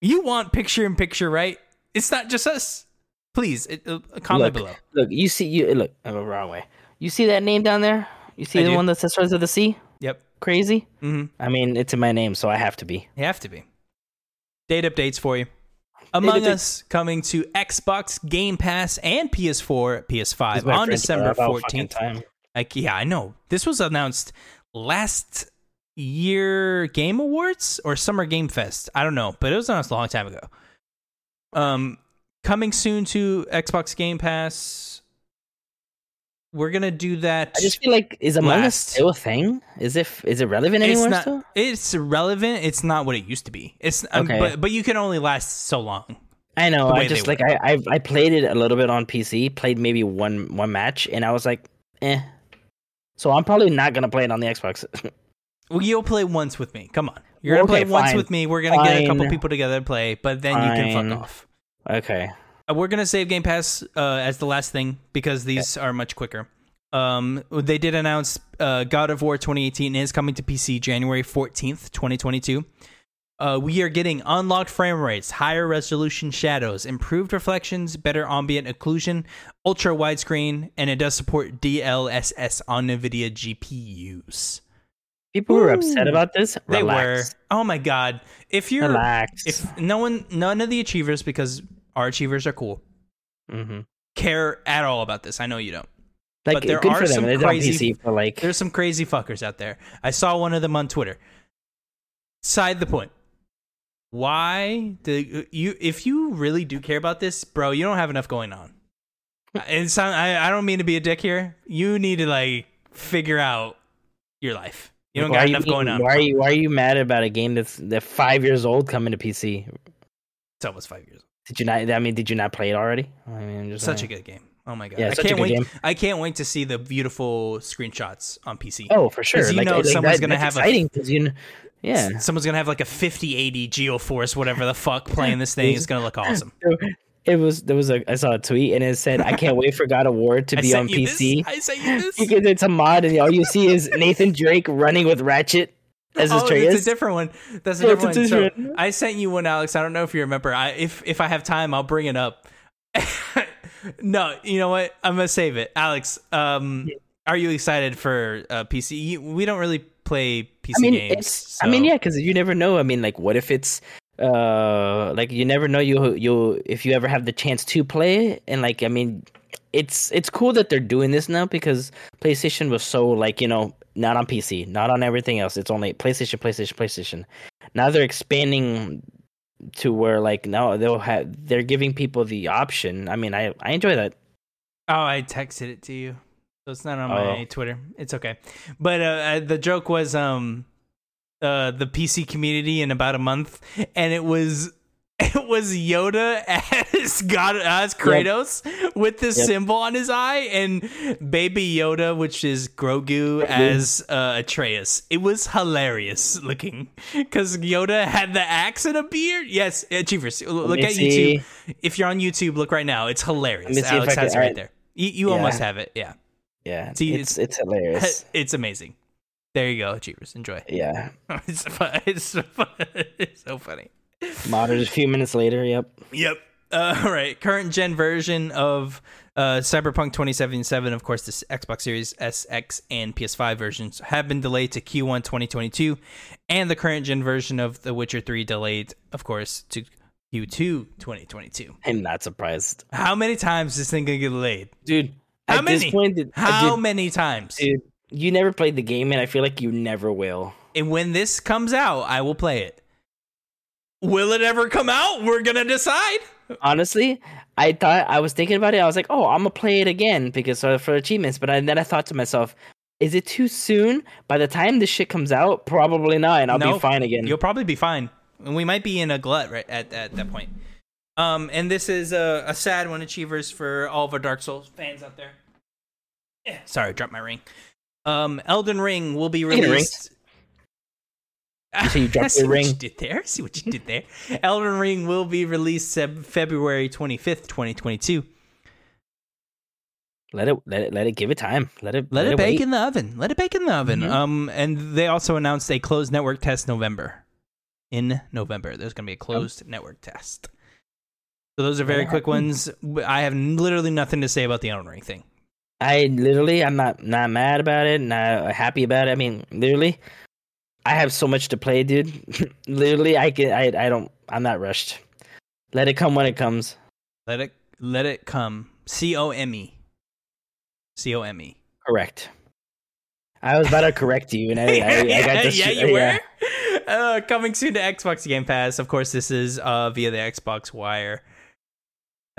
You want picture in picture, right? It's not just us. Please, it, uh, comment Look, below. Look, you see, you look oh, wrong way. You see that name down there? You see I the do. one that says "Stars of the Sea"? Yep. Crazy. hmm I mean, it's in my name, so I have to be. You have to be. Date updates for you. Among updates. Us coming to Xbox Game Pass and PS4, PS5 on December for about fucking 14th. Time. Like, yeah, I know. This was announced last year Game Awards or Summer Game Fest. I don't know, but it was announced a long time ago. Um, coming soon to Xbox Game Pass. We're gonna do that. I just feel like is Among Us Last. still a thing? Is it is it relevant it's anymore not. still? It's relevant. It's not what it used to be. It's um, Okay. but but you can only last so long. I know. I just like I, I I played it a little bit on PC. Played maybe one one match, and I was like, eh. So I'm probably not gonna play it on the Xbox. Well, you'll play once with me. Come on, you're gonna Okay, play once with me. We're gonna get a couple people together to play, but then you can fuck off. okay. Uh, We're gonna save Game Pass uh, as the last thing because these are much quicker. Um, they did announce uh, God of War 2018 is coming to PC January 14th, 2022. Uh, we are getting unlocked frame rates, higher resolution shadows, improved reflections, better ambient occlusion, ultra widescreen, and it does support DLSS on NVIDIA GPUs. People were upset about this. They were. Oh my god! If you're, Relax. if no one, none of the achievers, because our achievers are cool, hmm care at all about this. I know you don't. Like but there good are for them. some crazy- PC, like There's some crazy fuckers out there. I saw one of them on Twitter. Side the point. why do you? If you really do care about this, bro, you don't have enough going on. And I, I don't mean to be a dick here. You need to like figure out your life. You don't Why got enough being- going on. Why are you Why are you mad about a game that's that's five years old coming to PC? It's almost five years. Did you not? I mean, did you not play it already? I mean, Such a good game. Oh my god! Yeah, I such a can't good wait. game. I can't wait to see the beautiful screenshots on PC. Oh, for sure. you know like someone's that- gonna have a- exciting because you. Know, yeah. Someone's gonna have like a 5080 GeForce, whatever the fuck, playing this thing. It's gonna look awesome. It was there was a I saw a tweet and it said I can't wait for God of War to I be on you PC This. I sent you this. because it's a mod and all you see is Nathan Drake running with Ratchet as his oh, it's a different one. That's a Yeah, different a one. So, I sent you one, Alex. I don't know if you remember. I if if I have time, I'll bring it up. no, you know what? I'm gonna save it, Alex. Um, are you excited for uh, PC? You- We don't really play PC I mean, games. it's. I mean, yeah, because you never know. I mean, like, what if it's uh like you never know you you if you ever have the chance to play it and like I mean it's it's cool that they're doing this now because PlayStation was so like you know not on PC not on everything else it's only PlayStation PlayStation PlayStation now they're expanding to where like now they'll have they're giving people the option I mean I I enjoy that Oh, I texted it to you. So it's not on Oh. my Twitter. It's okay. But uh, uh, the joke was um uh the PC community in about a month and it was it was Yoda as God as Kratos with this Yep. symbol on his eye and baby Yoda which is Grogu as uh, Atreus. It was hilarious looking cuz Yoda had the axe and a beard. Yes, Achievers. Look at see. YouTube. If you're on YouTube, look right now. It's hilarious. Let me see if Alex has it right there. You, you Yeah. almost have it. Yeah. yeah See, it's it's hilarious It's amazing. There you go, Achievers. Enjoy. yeah it's, fun. It's, so fun. it's so funny. modded a few minutes later yep Yep. Uh, all right. Current gen version of uh, Cyberpunk 2077, of course, the Xbox Series S, X, and PS5 versions have been delayed to Q1 2022, and the current gen version of The Witcher 3 delayed, of course, to Q2 2022. I'm not surprised How many times is this thing gonna get delayed? dude. How many? this How many times? dude, you never played the game, and I feel like you never will. And when this comes out, I will play it. Will it ever come out? We're gonna decide. Honestly, I thought I was thinking about it. I was like, oh, I'm gonna play it again because for achievements. But I, then I thought to myself, is it too soon? By the time this shit comes out, probably not, and I'll No, be fine again. You'll probably be fine. And we might be in a glut right at, at that point. Um, and this is a, a sad one, achievers, for all of our Dark Souls fans out there. Yeah, sorry, dropped my ring. Um, Elden Ring will be released. So you dropped See your what ring. you did there. See what you did there. Elden Ring will be released February twenty fifth, twenty twenty two. Let it, let it, let it give it time. Let it, Let, it bake in the oven. Let it bake in the oven. Mhm. Um, and they also announced a closed network test November. In November, there's going to be a closed network test. So those are very quick ones. I have literally nothing to say about the Elden Ring thing. I literally, I'm not not mad about it, not happy about it. I mean, literally, I have so much to play, dude. literally, I can, I, I don't, I'm not rushed. Let it come when it comes. Let it let it come. C O M E. C O M E. Correct. I was about to correct you, and I, I, I got this. yeah, you were. Uh, coming soon to Xbox Game Pass. Of course, this is uh, via the Xbox Wire.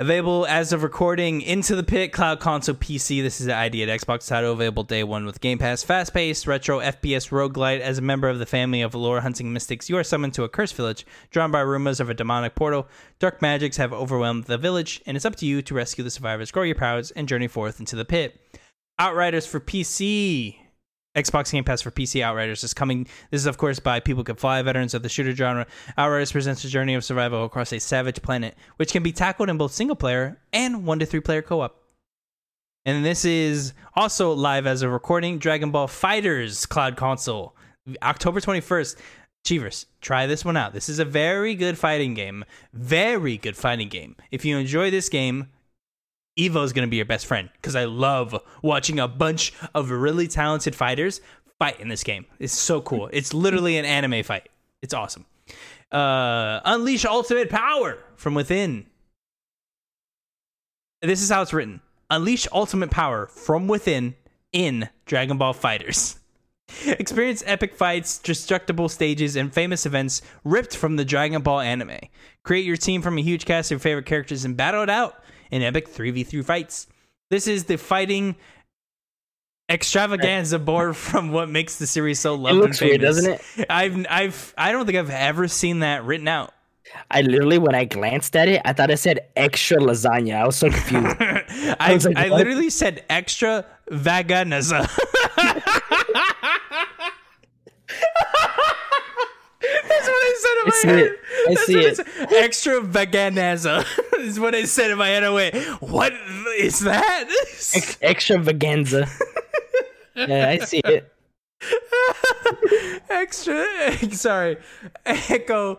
Available as of recording into the pit, cloud console, PC. This is the ID at Xbox title available day one with Game Pass. Fast paced, retro FPS roguelite. As a member of the family of lore hunting mystics, you are summoned to a cursed village, drawn by rumors of a demonic portal. Dark magics have overwhelmed the village, and it's up to you to rescue the survivors, grow your powers, and journey forth into the pit. Outriders for PC. Xbox Game Pass for PC Outriders is coming. This is, of course, by People Can Fly, veterans of the shooter genre. Outriders presents a journey of survival across a savage planet, which can be tackled in both single player and one to three player co op. And this is also live as a recording Dragon Ball FighterZ Cloud Console, October 21st. Achievers, try this one out. This is a very good fighting game. Very good fighting game. If you enjoy this game, Evo is going to be your best friend because I love watching a bunch of really talented fighters fight in this game. It's so cool. It's literally an anime fight. It's awesome. Uh, unleash ultimate power from within. This is how it's written. Unleash ultimate power from within in Dragon Ball FighterZ. Experience epic fights, destructible stages, and famous events ripped from the Dragon Ball anime. Create your team from a huge cast of your favorite characters and battle it out in epic 3v3 fights. This is the fighting extravaganza board from what makes the series so loved It looks and weird, famous. doesn't it? I've I've I don't think I've ever seen that written out. I literally, when I glanced at it, I thought it said extra lasagna. I was so confused. I, was like, I literally said extra vaganaza. That's what I said in my see head. it. I That's see it. Extra vaganaza is what I said in my head. I went, what is that? Ex- extravaganza. yeah, I see it. extra sorry echo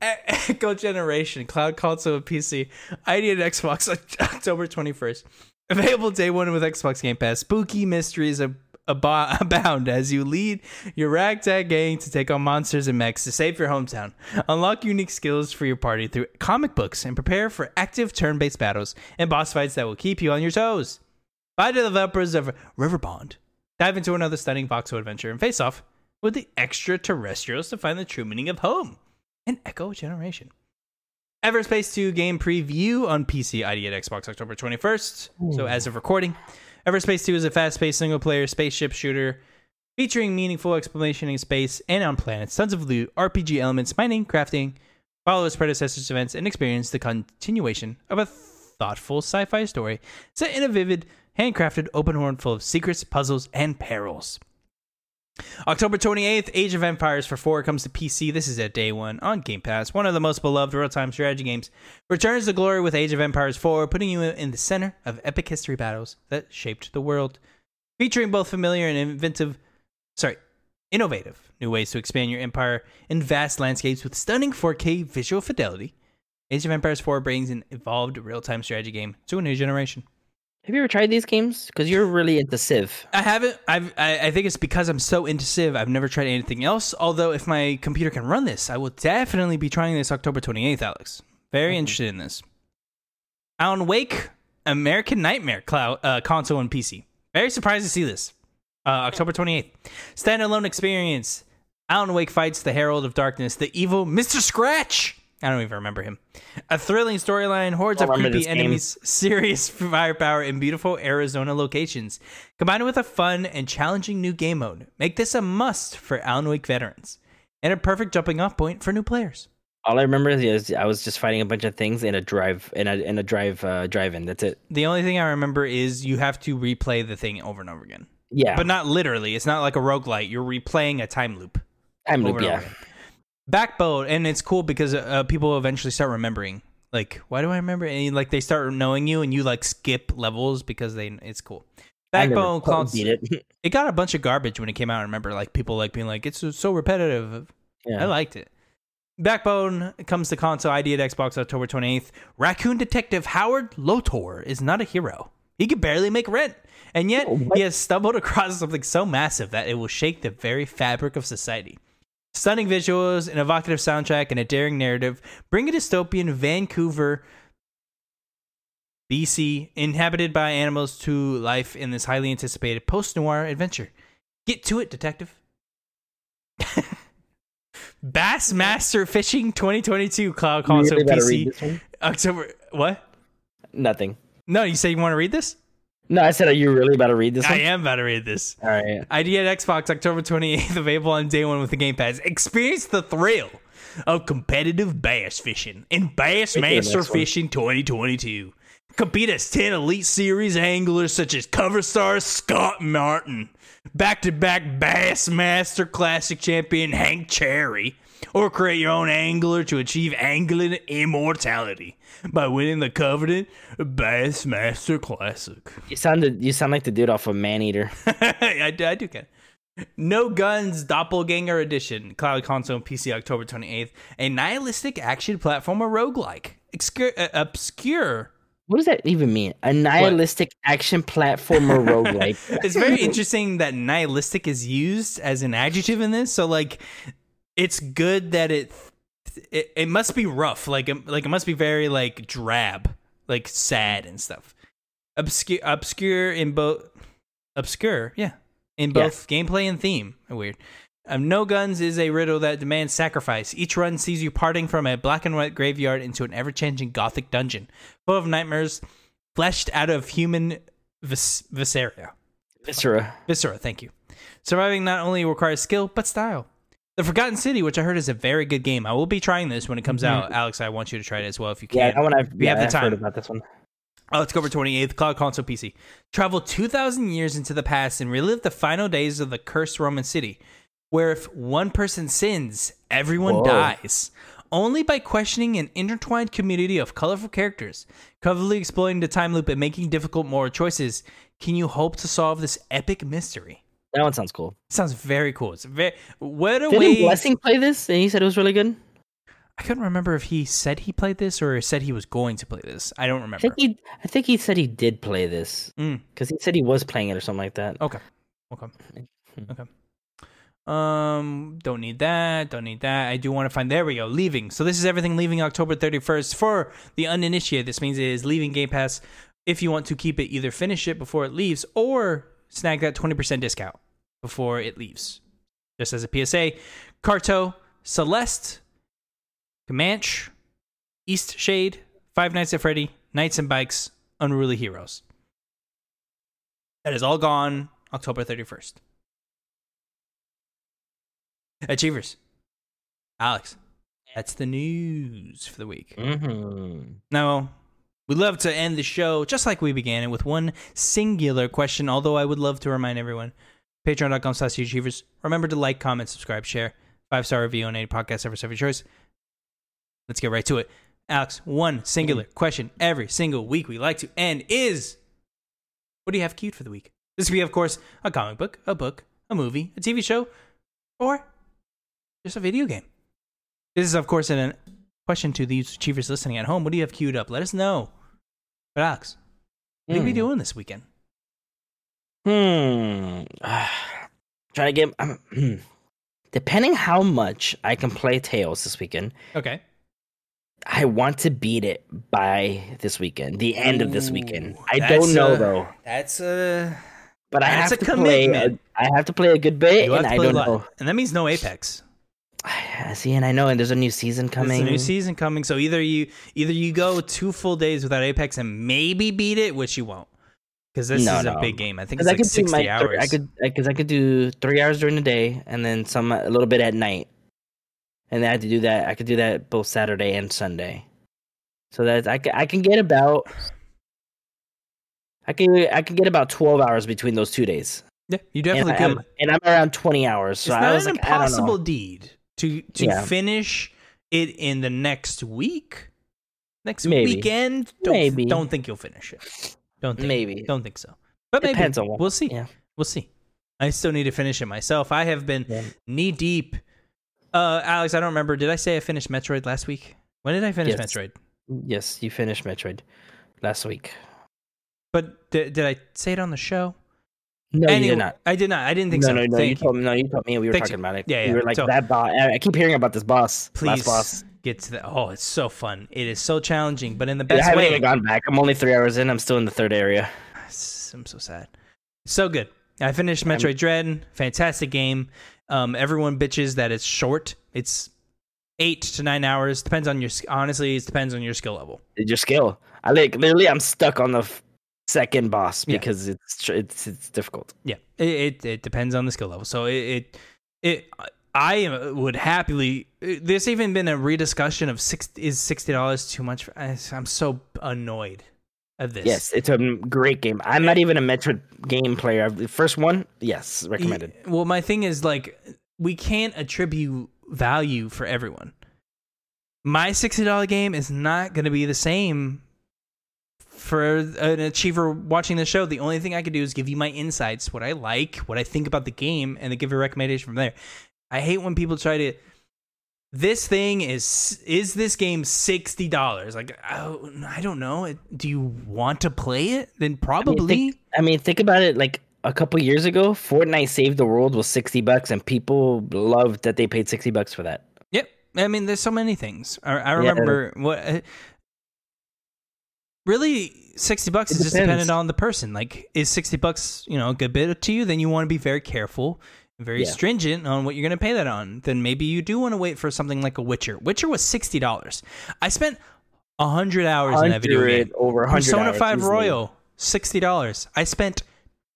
echo generation cloud console and pc id and xbox october 21st available day one with xbox game pass spooky mysteries abo- abound as you lead your ragtag gang to take on monsters and mechs to save your hometown unlock unique skills for your party through comic books and prepare for active turn-based battles and boss fights that will keep you on your toes by the developers of Riverbond. Dive into another stunning voxel adventure and face off with the extraterrestrials to find the true meaning of home and Echo Generation. Everspace 2 game preview on PC, ID at Xbox October 21st. So, as of recording, Everspace 2 is a fast paced single player spaceship shooter featuring meaningful exploration in space and on planets, tons of loot, RPG elements, mining, crafting, follow its predecessor's events, and experience the continuation of a thoughtful sci fi story set in a vivid, handcrafted open world full of secrets, puzzles, and perils. October 28th, Age of Empires for 4 comes to PC. This is at day one on Game Pass. One of the most beloved real time strategy games returns to glory with Age of Empires 4, putting you in the center of epic history battles that shaped the world. Featuring both familiar and inventive, sorry, innovative new ways to expand your empire in vast landscapes with stunning 4K visual fidelity. Age of Empires 4 brings an evolved real time strategy game to a new generation. Have you ever tried these games? Because you're really into Civ. I haven't. I've, I I think it's because I'm so into Civ. I've never tried anything else. Although, if my computer can run this, I will definitely be trying this October 28th, Alex. Very interested in this. Alan Wake, American Nightmare cloud, uh, console and PC. Very surprised to see this. Uh, October 28th. Standalone experience. Alan Wake fights the Herald of Darkness, the evil Mr. Scratch. I don't even remember him. A thrilling storyline, hordes of creepy enemies, serious firepower, and beautiful Arizona locations, combined with a fun and challenging new game mode, make this a must for Alan Wake veterans and a perfect jumping off point for new players. All I remember is I was just fighting a bunch of things in a drive in a in a drive uh, drive-in. That's it. The only thing I remember is you have to replay the thing over and over again. Yeah, But not literally. It's not like a roguelite. You're replaying a time loop. time loop. Yeah, over. Backbone, and it's cool because uh, people eventually start remembering. Like, why do I remember? And like they start knowing you, and you like skip levels because they. It's cool. Backbone quite it. it got a bunch of garbage when it came out. I remember like people like being like, it's so repetitive. yeah. I liked it. Backbone comes to console ID at Xbox October 28th. Raccoon Detective Howard Lotor is not a hero. He could barely make rent. And yet, Oh, he has stumbled across something so massive that it will shake the very fabric of society. Stunning visuals, an evocative soundtrack, and a daring narrative bring a dystopian Vancouver, BC, inhabited by animals to life in this highly anticipated post noir adventure. Get to it, detective. Bassmaster Fishing 2022 Cloud Console really PC read this one? October. What? Nothing. No, you say you want to read this? No, I said, are you really about to read this I one? am about to read this. All right. ID at Xbox October 28th, available on day one with the Game Pass. Experience the thrill of competitive bass fishing in the Bassmaster. Fishing 2022. Compete as 10 Elite Series anglers such as cover star Scott Martin, back to back Bassmaster Classic champion Hank Cherry, or create your own angler to achieve angling immortality by winning the coveted Bassmaster Classic. You sounded you sound like the dude off of Maneater. I, do- I do it. No Guns Doppelganger Edition, Cloud Console and PC October 28th. A nihilistic action platformer roguelike. Obscure, uh, obscure. What does that even mean? A nihilistic action platformer roguelike. It's very interesting that nihilistic is used as an adjective in this. So, like, it's good that it it, it must be rough. Like, it- like it must be very like drab, like sad and stuff. Obscure, obscure in both. Obscure, yeah. in Yeah. both gameplay and theme. Weird. Um, no guns is a riddle that demands sacrifice. Each run sees you parting from a black and white graveyard into an ever-changing gothic dungeon, full of nightmares, fleshed out of human vis- viscera. Viscera. Viscera, thank you. Surviving not only requires skill, but style. The Forgotten City, which I heard is a very good game. I will be trying this when it comes mm-hmm. out. Alex, I want you to try it as well if you can. Yeah, that one I've, We yeah, have the I've time. heard about this one. Oh, over 28th, Cloud Console PC. Travel 2,000 years into the past and relive the final days of the cursed Roman city, where if one person sins, everyone Whoa. dies. Only by questioning an intertwined community of colorful characters, cleverly exploiting the time loop and making difficult moral choices, can you hope to solve this epic mystery. That one sounds cool. Sounds very cool. It's very what a Didn't way. Blessing play this? And he said it was really good. I couldn't remember if he said he played this or said he was going to play this. I don't I remember. think he, I think he said he did play this Mm. because he said he was playing it or something like that. Okay. Okay. Okay. Um, don't need that. Don't need that. I do want to find. There we go. Leaving. So this is everything leaving October 31st for the uninitiated. This means it is leaving Game Pass. If you want to keep it, either finish it before it leaves or snag that 20% discount before it leaves. Just as a PSA, Carto, Celeste, Comanche, Eastshade, Five Nights at Freddy, Knights and Bikes, Unruly Heroes. That is all gone October 31st. Achievers. Alex, that's the news for the week. Mm-hmm. Now, we'd love to end the show just like we began it with one singular question, although I would love to remind everyone patreon.com slash achievers. Remember to like, comment, subscribe, share, five star review on any podcast service of your choice. Let's get right to it. Alex, one singular question every single week we like to end is what do you have queued for the week? This could be, of course, a comic book, a book, a movie, a TV show, or just a video game. This is, of course, an question to these achievers listening at home. What do you have queued up? Let us know. But Alex, what are you Hmm. doing this weekend? Hmm. Trying to get. Um, depending how much I can play Tales this weekend, Okay. I want to beat it by this weekend, the end of this weekend. I don't know a- though, That's a. but I have a to play. commitment. I have to play a good bit, and I don't lot. know. And that means no Apex. I see, and I know, and there's a new season coming. There's a new season coming, so either you either you go two full days without Apex and maybe beat it, which you won't, because this No, is a big game. I think it's I like could sixty my, hours. I could, because I could do three hours during the day, and then some a little bit at night, and then I had to do that. I could do that both Saturday and Sunday, so that I can, I can get about, I can I can get about twelve hours between those two days, yeah, you and, definitely I'm, and I'm around twenty hours. So it's I not was an like, I don't impossible know. deed to to Yeah. finish it in the next week, next Maybe. weekend. Don't, Maybe. don't think you'll finish it. Don't think, Maybe Don't think so. But maybe depends on what. we'll see. Yeah. We'll see. I still need to finish it myself. I have been Yeah. knee deep. Uh, Alex, I don't remember. Did I say I finished Metroid last week? When did I finish Yes. Metroid? Yes, you finished Metroid last week. But did, did I say it on the show? No, you did not. I did not. I didn't think no, so. no, no. Thank you told me. No, you told me. We were Thanks. talking about it. Yeah, You yeah. were like So- that boss. I keep hearing about this boss. Please Last boss. get to the. Oh, it's so fun. It is so challenging, but in the best I haven't way. even gone back. I'm only three hours in. I'm still in the third area. I'm so sad. So good. I finished Metroid Dread. Fantastic game. Um, everyone bitches that it's short. It's eight to nine hours. Depends on your. Honestly, it depends on your skill level. It's your skill. I like literally. I'm stuck on the second boss Yeah. because it's it's it's difficult. Yeah, it it, it depends on the skill level. So it it, it I would happily. There's even been a rediscussion of six is sixty dollars too much. For, I'm so annoyed of this. Yes, it's a great game. I'm not even a Metroid game player. The first one, yes, recommended. Well, my thing is like we can't attribute value for everyone. My sixty dollar game is not going to be the same for an achiever watching the show. The only thing I could do is give you my insights, what I like, what I think about the game, and then give you a recommendation from there. I hate when people try to. This thing is is this game sixty dollars? Like oh, I don't know. Do you want to play it? Then probably. think- I mean, think about it. Like a couple years ago, Fortnite Saved the World was sixty bucks, and people loved that they paid sixty bucks for that. Yep. I mean, there's so many things. I, I remember what uh, really 60 bucks It is just dependent on the person. Like is 60 bucks you know a good bit to you? Then you want to be very careful and very Yeah. stringent on what you're going to pay that on. Then maybe you do want to wait for something like a witcher. Witcher was $60 i spent 100 hours in that video game. over 100 persona hours 5 royal $60 i spent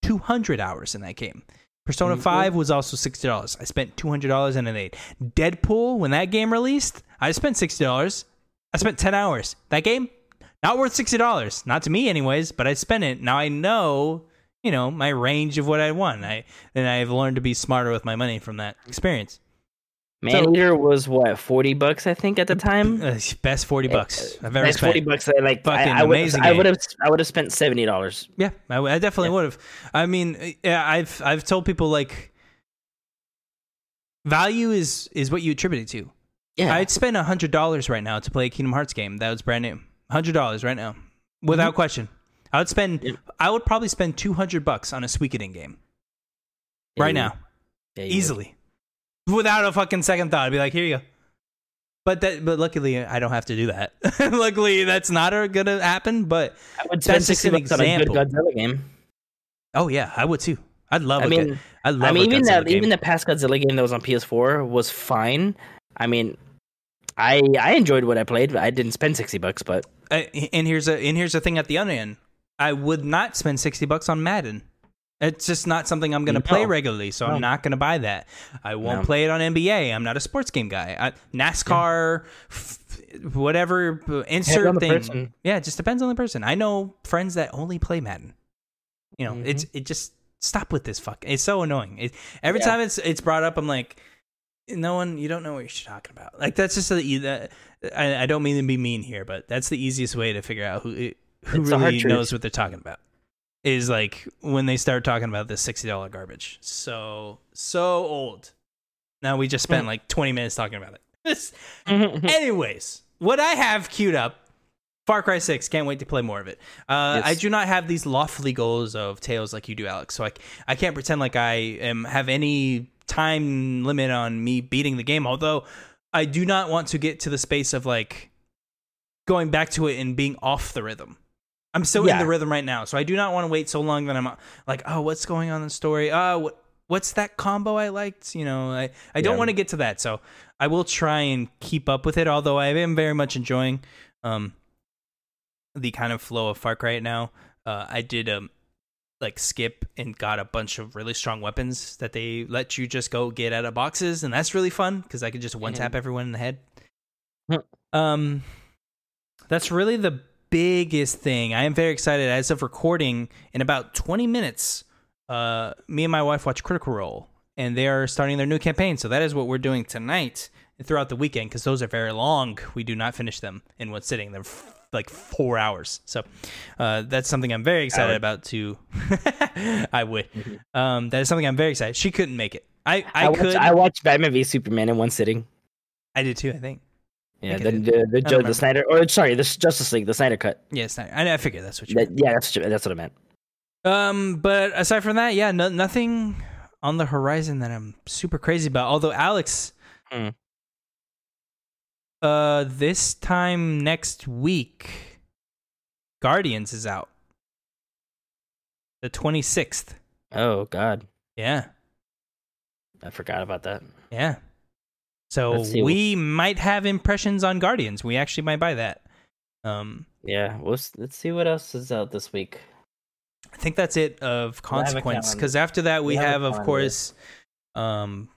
200 hours in that game. Persona Mhm. 5 was also $60 i spent $200 in an 8 deadpool when that game released i spent $60 i spent 10 hours. That game not worth sixty dollars. Not to me, anyways. But I spent it. Now I know, you know, my range of what I want. I and I've learned to be smarter with my money from that experience. Man So- Eater was what 40 bucks I think at the time. Uh, best forty bucks I've ever That's spent. 40 bucks. I like Fucking I, I would amazing I would have I would have spent seventy dollars. Yeah, I, I definitely would have. I mean, yeah, I've I've told people like value is is what you attribute it to. Yeah, I'd spend hundred dollars right now to play a Kingdom Hearts game that was brand new. Hundred dollars right now, without mm-hmm. question. I would spend. I would probably spend two hundred bucks on a Suikoden game right now. Yeah, you would. easily without a fucking second thought. I'd be like, here you go. But that, but luckily, I don't have to do that. luckily, that's not gonna happen. But I would spend That's just 60 an bucks on a good example. Godzilla game. oh yeah, I would too. I'd love. I mean, good, I love. I mean, even Godzilla that, game. even the past Godzilla game that was on PS4 was fine. I mean, I I enjoyed what I played. I didn't spend sixty bucks, but Uh, and here's a and here's the thing at the other end. I would not spend sixty bucks on Madden. It's just not something I'm gonna play regularly, so No. I'm not gonna buy that. I won't No. play it on NBA. I'm not a sports game guy. I, NASCAR, f- whatever, insert thing. person. Yeah, it just depends on the person. I know friends that only play Madden. You know, Mm-hmm. it's it just stop with this fuck. It's so annoying. It, every Yeah. time it's it's brought up, I'm like, no one, you don't know what you're talking about. Like that's just a, that, I, I don't mean to be mean here, but that's the easiest way to figure out who who It's really knows what they're talking about. Is like when they start talking about this sixty dollar garbage. So so old. Now we just spent Hmm. like twenty minutes talking about it. Anyways, what I have queued up, Far Cry Six. Can't wait to play more of it. Uh, Yes. I do not have these lofty goals of Tales like you do, Alex. So I I can't pretend like I am have any time limit on me beating the game. Although I do not want to get to the space of like going back to it and being off the rhythm. I'm still in the rhythm right now, so I do not want to wait so long that I'm like, oh, what's going on in the story? Uh, what what's that combo I liked? You know, I I don't Yeah. want to get to that, so I will try and keep up with it. Although I am very much enjoying um the kind of flow of Far Cry right now. Uh, I did um like skip and got a bunch of really strong weapons that they let you just go get out of boxes, and that's really fun because I could just one tap everyone in the head. Um, that's really the biggest thing. I am very excited. As of recording, in about twenty minutes, uh, me and my wife watch Critical Role, and they are starting their new campaign. So that is what we're doing tonight and throughout the weekend because those are very long. We do not finish them in one sitting. They're like four hours. So uh, that's something I'm very excited would. about. To I would. Um, that is something I'm very excited. She couldn't make it. I I, I, watched, could. I I, watched Batman v Superman in one sitting. I did too. I think. Yeah, I the the, the, Joe, the Snyder or sorry, the Justice League, the Snyder cut. Yes, I, I figured that's what you. That, yeah, that's that's what I meant. Um, but aside from that, yeah, no, nothing on the horizon that I'm super crazy about. Although Alex, Hmm. Uh, this time next week, Guardians is out. The twenty sixth. Oh God, Yeah, I forgot about that. yeah. So we might have impressions on Guardians. We actually might buy that. Um, Yeah, we'll, let's see what else is out this week. I think that's it of We'll have a consequence. Because after that, we We'll have have, of course, um,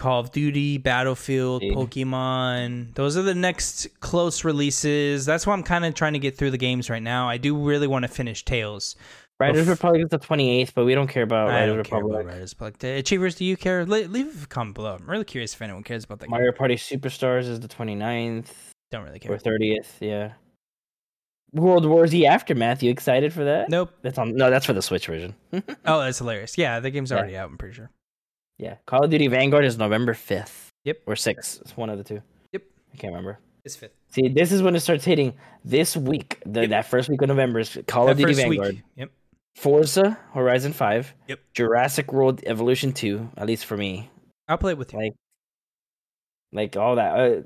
Call of Duty, Battlefield, Indeed. Pokemon. Those are the next close releases. That's why I'm kind of trying to get through the games right now. I do really want to finish Tales. Riders Oof. Republic is the twenty eighth, but we don't care about Riders care Republic. about Riders Republic. Achievers, do you care? Le- leave a comment below. I'm really curious if anyone cares about that. game. Mario Party Superstars is the 29th Don't really care. or thirtieth. Yeah. World War Z Aftermath. You excited for that? Nope. That's on. No, that's for the Switch version. Oh, that's hilarious. Yeah, the game's Yeah. already out. I'm pretty sure. Yeah. Call of Duty Vanguard is November fifth. Yep. Or sixth. It's one of the two. Yep. I can't remember. It's fifth. See, this is when it starts hitting this week. The, Yep. That first week of November is Call That of Duty Vanguard, week. Yep. Forza Horizon Five, Yep. Jurassic World Evolution Two. At least for me, I'll play it with you. like, like all that. Uh,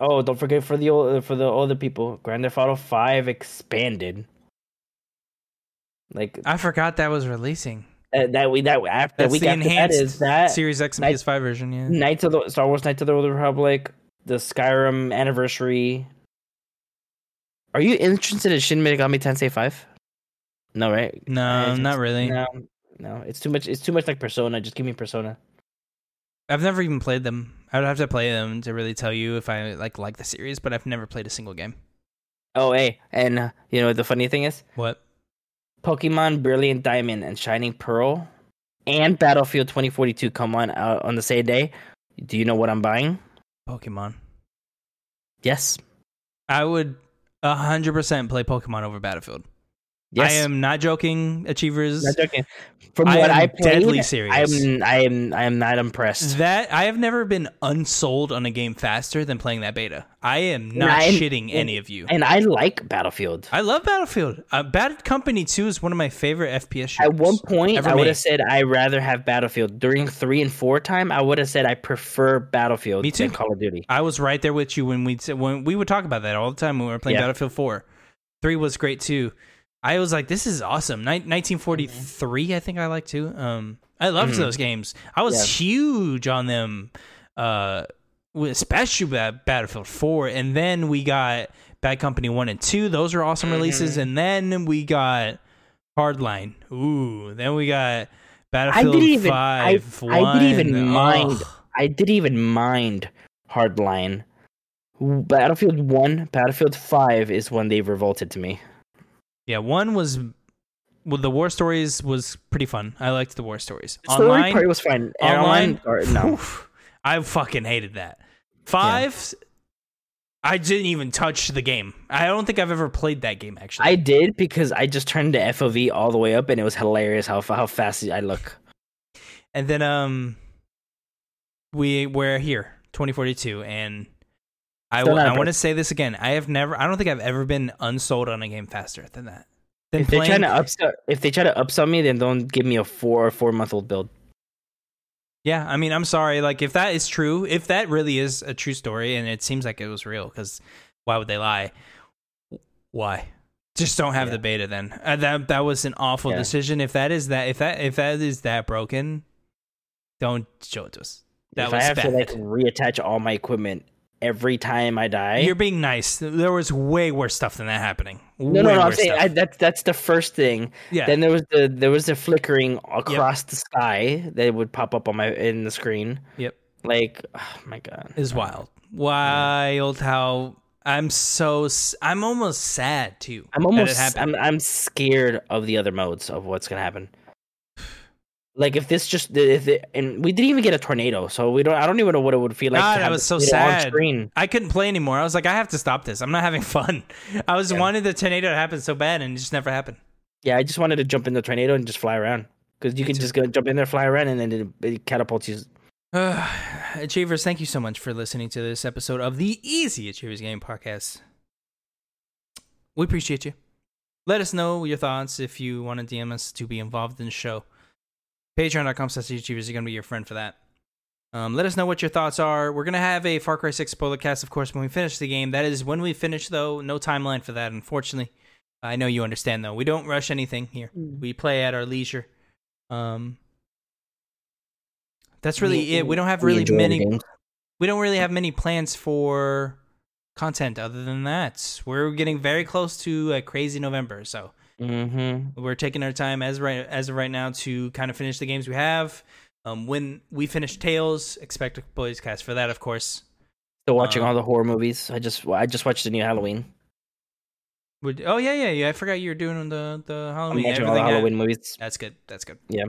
Oh, don't forget for the old, for the older people, Grand Theft Auto Five expanded. Like I forgot that was releasing. Uh, that we that after That's week the after that is that Series X and Night- PS5 version. Yeah. Knights of the Star Wars Knights of the Old Republic, the Skyrim anniversary. Are you interested in Shin Megami Tensei Five? No, right? No, Uh, not really. No, no, it's too much. It's too much like Persona. Just give me Persona. I've never even played them. I would have to play them to really tell you if I like like the series, but I've never played a single game. Oh, hey, and uh, you know what the funny thing is, What? Pokemon Brilliant Diamond and Shining Pearl, and Battlefield 2042 come on out on the same day. Do you know what I'm buying? Pokemon. Yes. I would hundred percent play Pokemon over Battlefield. Yes. I am not joking, Achievers. Not joking. From I what am I played, deadly serious. I am. I am. I am not impressed. That I have never been unsold on a game faster than playing that beta. I am not I- shitting any of you. And I like Battlefield. I love Battlefield. Uh, Bad Company 2 is one of my favorite FPS shooters. At one point, I would have said I'd rather have Battlefield. During three and four time, I would have said I prefer Battlefield Me too. than Call of Duty. I was right there with you when we when we would talk about that all the time when we were playing Yeah. Battlefield 4. 3 was great too. I was like this is awesome. Nin- 1943 I think I like too. Um I loved Mhm. those games. I was Yeah. huge on them uh especially Battlefield 4 and then we got Bad Company 1 and 2. Those are awesome releases Mm-hmm. and then we got Hardline. Ooh, then we got I Battlefield didn't even. 5 I, I didn't even 1. mind. I didn't even mind Hardline. Battlefield One, Battlefield Five is when they revolted to me. Yeah, one was well, the war stories was pretty fun. I liked the war stories. The story Online, part was fine. And online, or- no. oof, I fucking hated that. Five, I didn't even touch the game. I don't think I've ever played that game actually. I did because I just turned the FOV all the way up, and it was hilarious how how fast I look. and then um, we we're here, 2042, and I Still want to say this again. I have never. I don't think I've ever been unsold on a game faster than that. Than If they try to upsell, if they try to upsell me, then don't give me a four or four month old build. Yeah, I mean, I'm sorry. Like, if that is true, if that really is a true story, and it seems like it was real, because why would they lie? Why? Just don't have Yeah. the beta then. Uh, that that was an awful Yeah. decision. If that is that, if that if that is that broken, don't show it to us. That if was I have bad. to like reattach all my equipment every time I die, You're being nice. There was way worse stuff than that happening. no, no, no. I'm saying. I, that's that's the first thing. yeah. Then there was the there was the flickering across the sky that would pop up on my in the screen. Yep. Like, oh my god, is wild. Wild how I'm so I'm almost sad too. I'm that almost. I'm I'm scared of the other modes of what's gonna happen. Like if this just if it, and we didn't even get a tornado, so we don't. I don't even know what it would feel like. God, have was so sad. I couldn't play anymore. I was like, I have to stop this. I'm not having fun. I was Yeah. wanting the tornado to happen so bad, and it just never happened. Yeah, I just wanted to jump in the tornado and just fly around because you Me can too. just go jump in there, fly around, and then it, it catapults you. Uh, Achievers, thank you so much for listening to this episode of the Easy Achievers Game Podcast. We appreciate you. Let us know your thoughts if you want to DM us to be involved in the show. Patreon.com slash is going to be your friend for that. Um, let us know what your thoughts are. We're going to have a Far Cry 6 spoiler cast, of course, when we finish the game. That is when we finish, though. No timeline for that, unfortunately. I know you understand, though. We don't rush anything here. We play at our leisure. Um, that's really We- it. We don't have really many we don't really have many plans for content other than that. We're getting very close to a crazy November, so Mm-hmm. we're taking our time as right as of right now to kind of finish the games we have. Um, when we finish Tales, expect a boys cast for that, of course. Still watching Um, all the horror movies. I just I just watched the new Halloween. Would, oh yeah, yeah, yeah. I forgot you were doing the the I'm Halloween. watching all the everything at- Halloween movies. That's good. That's good. Yeah.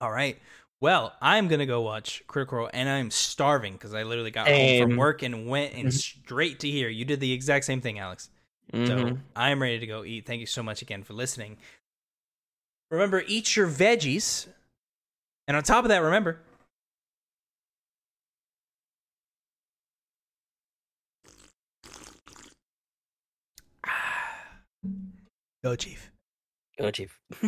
All right. Well, I'm gonna go watch Critical Role, and I'm starving because I literally got home from work and went and Mhm. straight to here. You did the exact same thing, Alex. So Mhm. I'm ready to go eat. Thank you so much again for listening. Remember, eat your veggies. And on top of that, remember. Go, Chief. Go, Chief.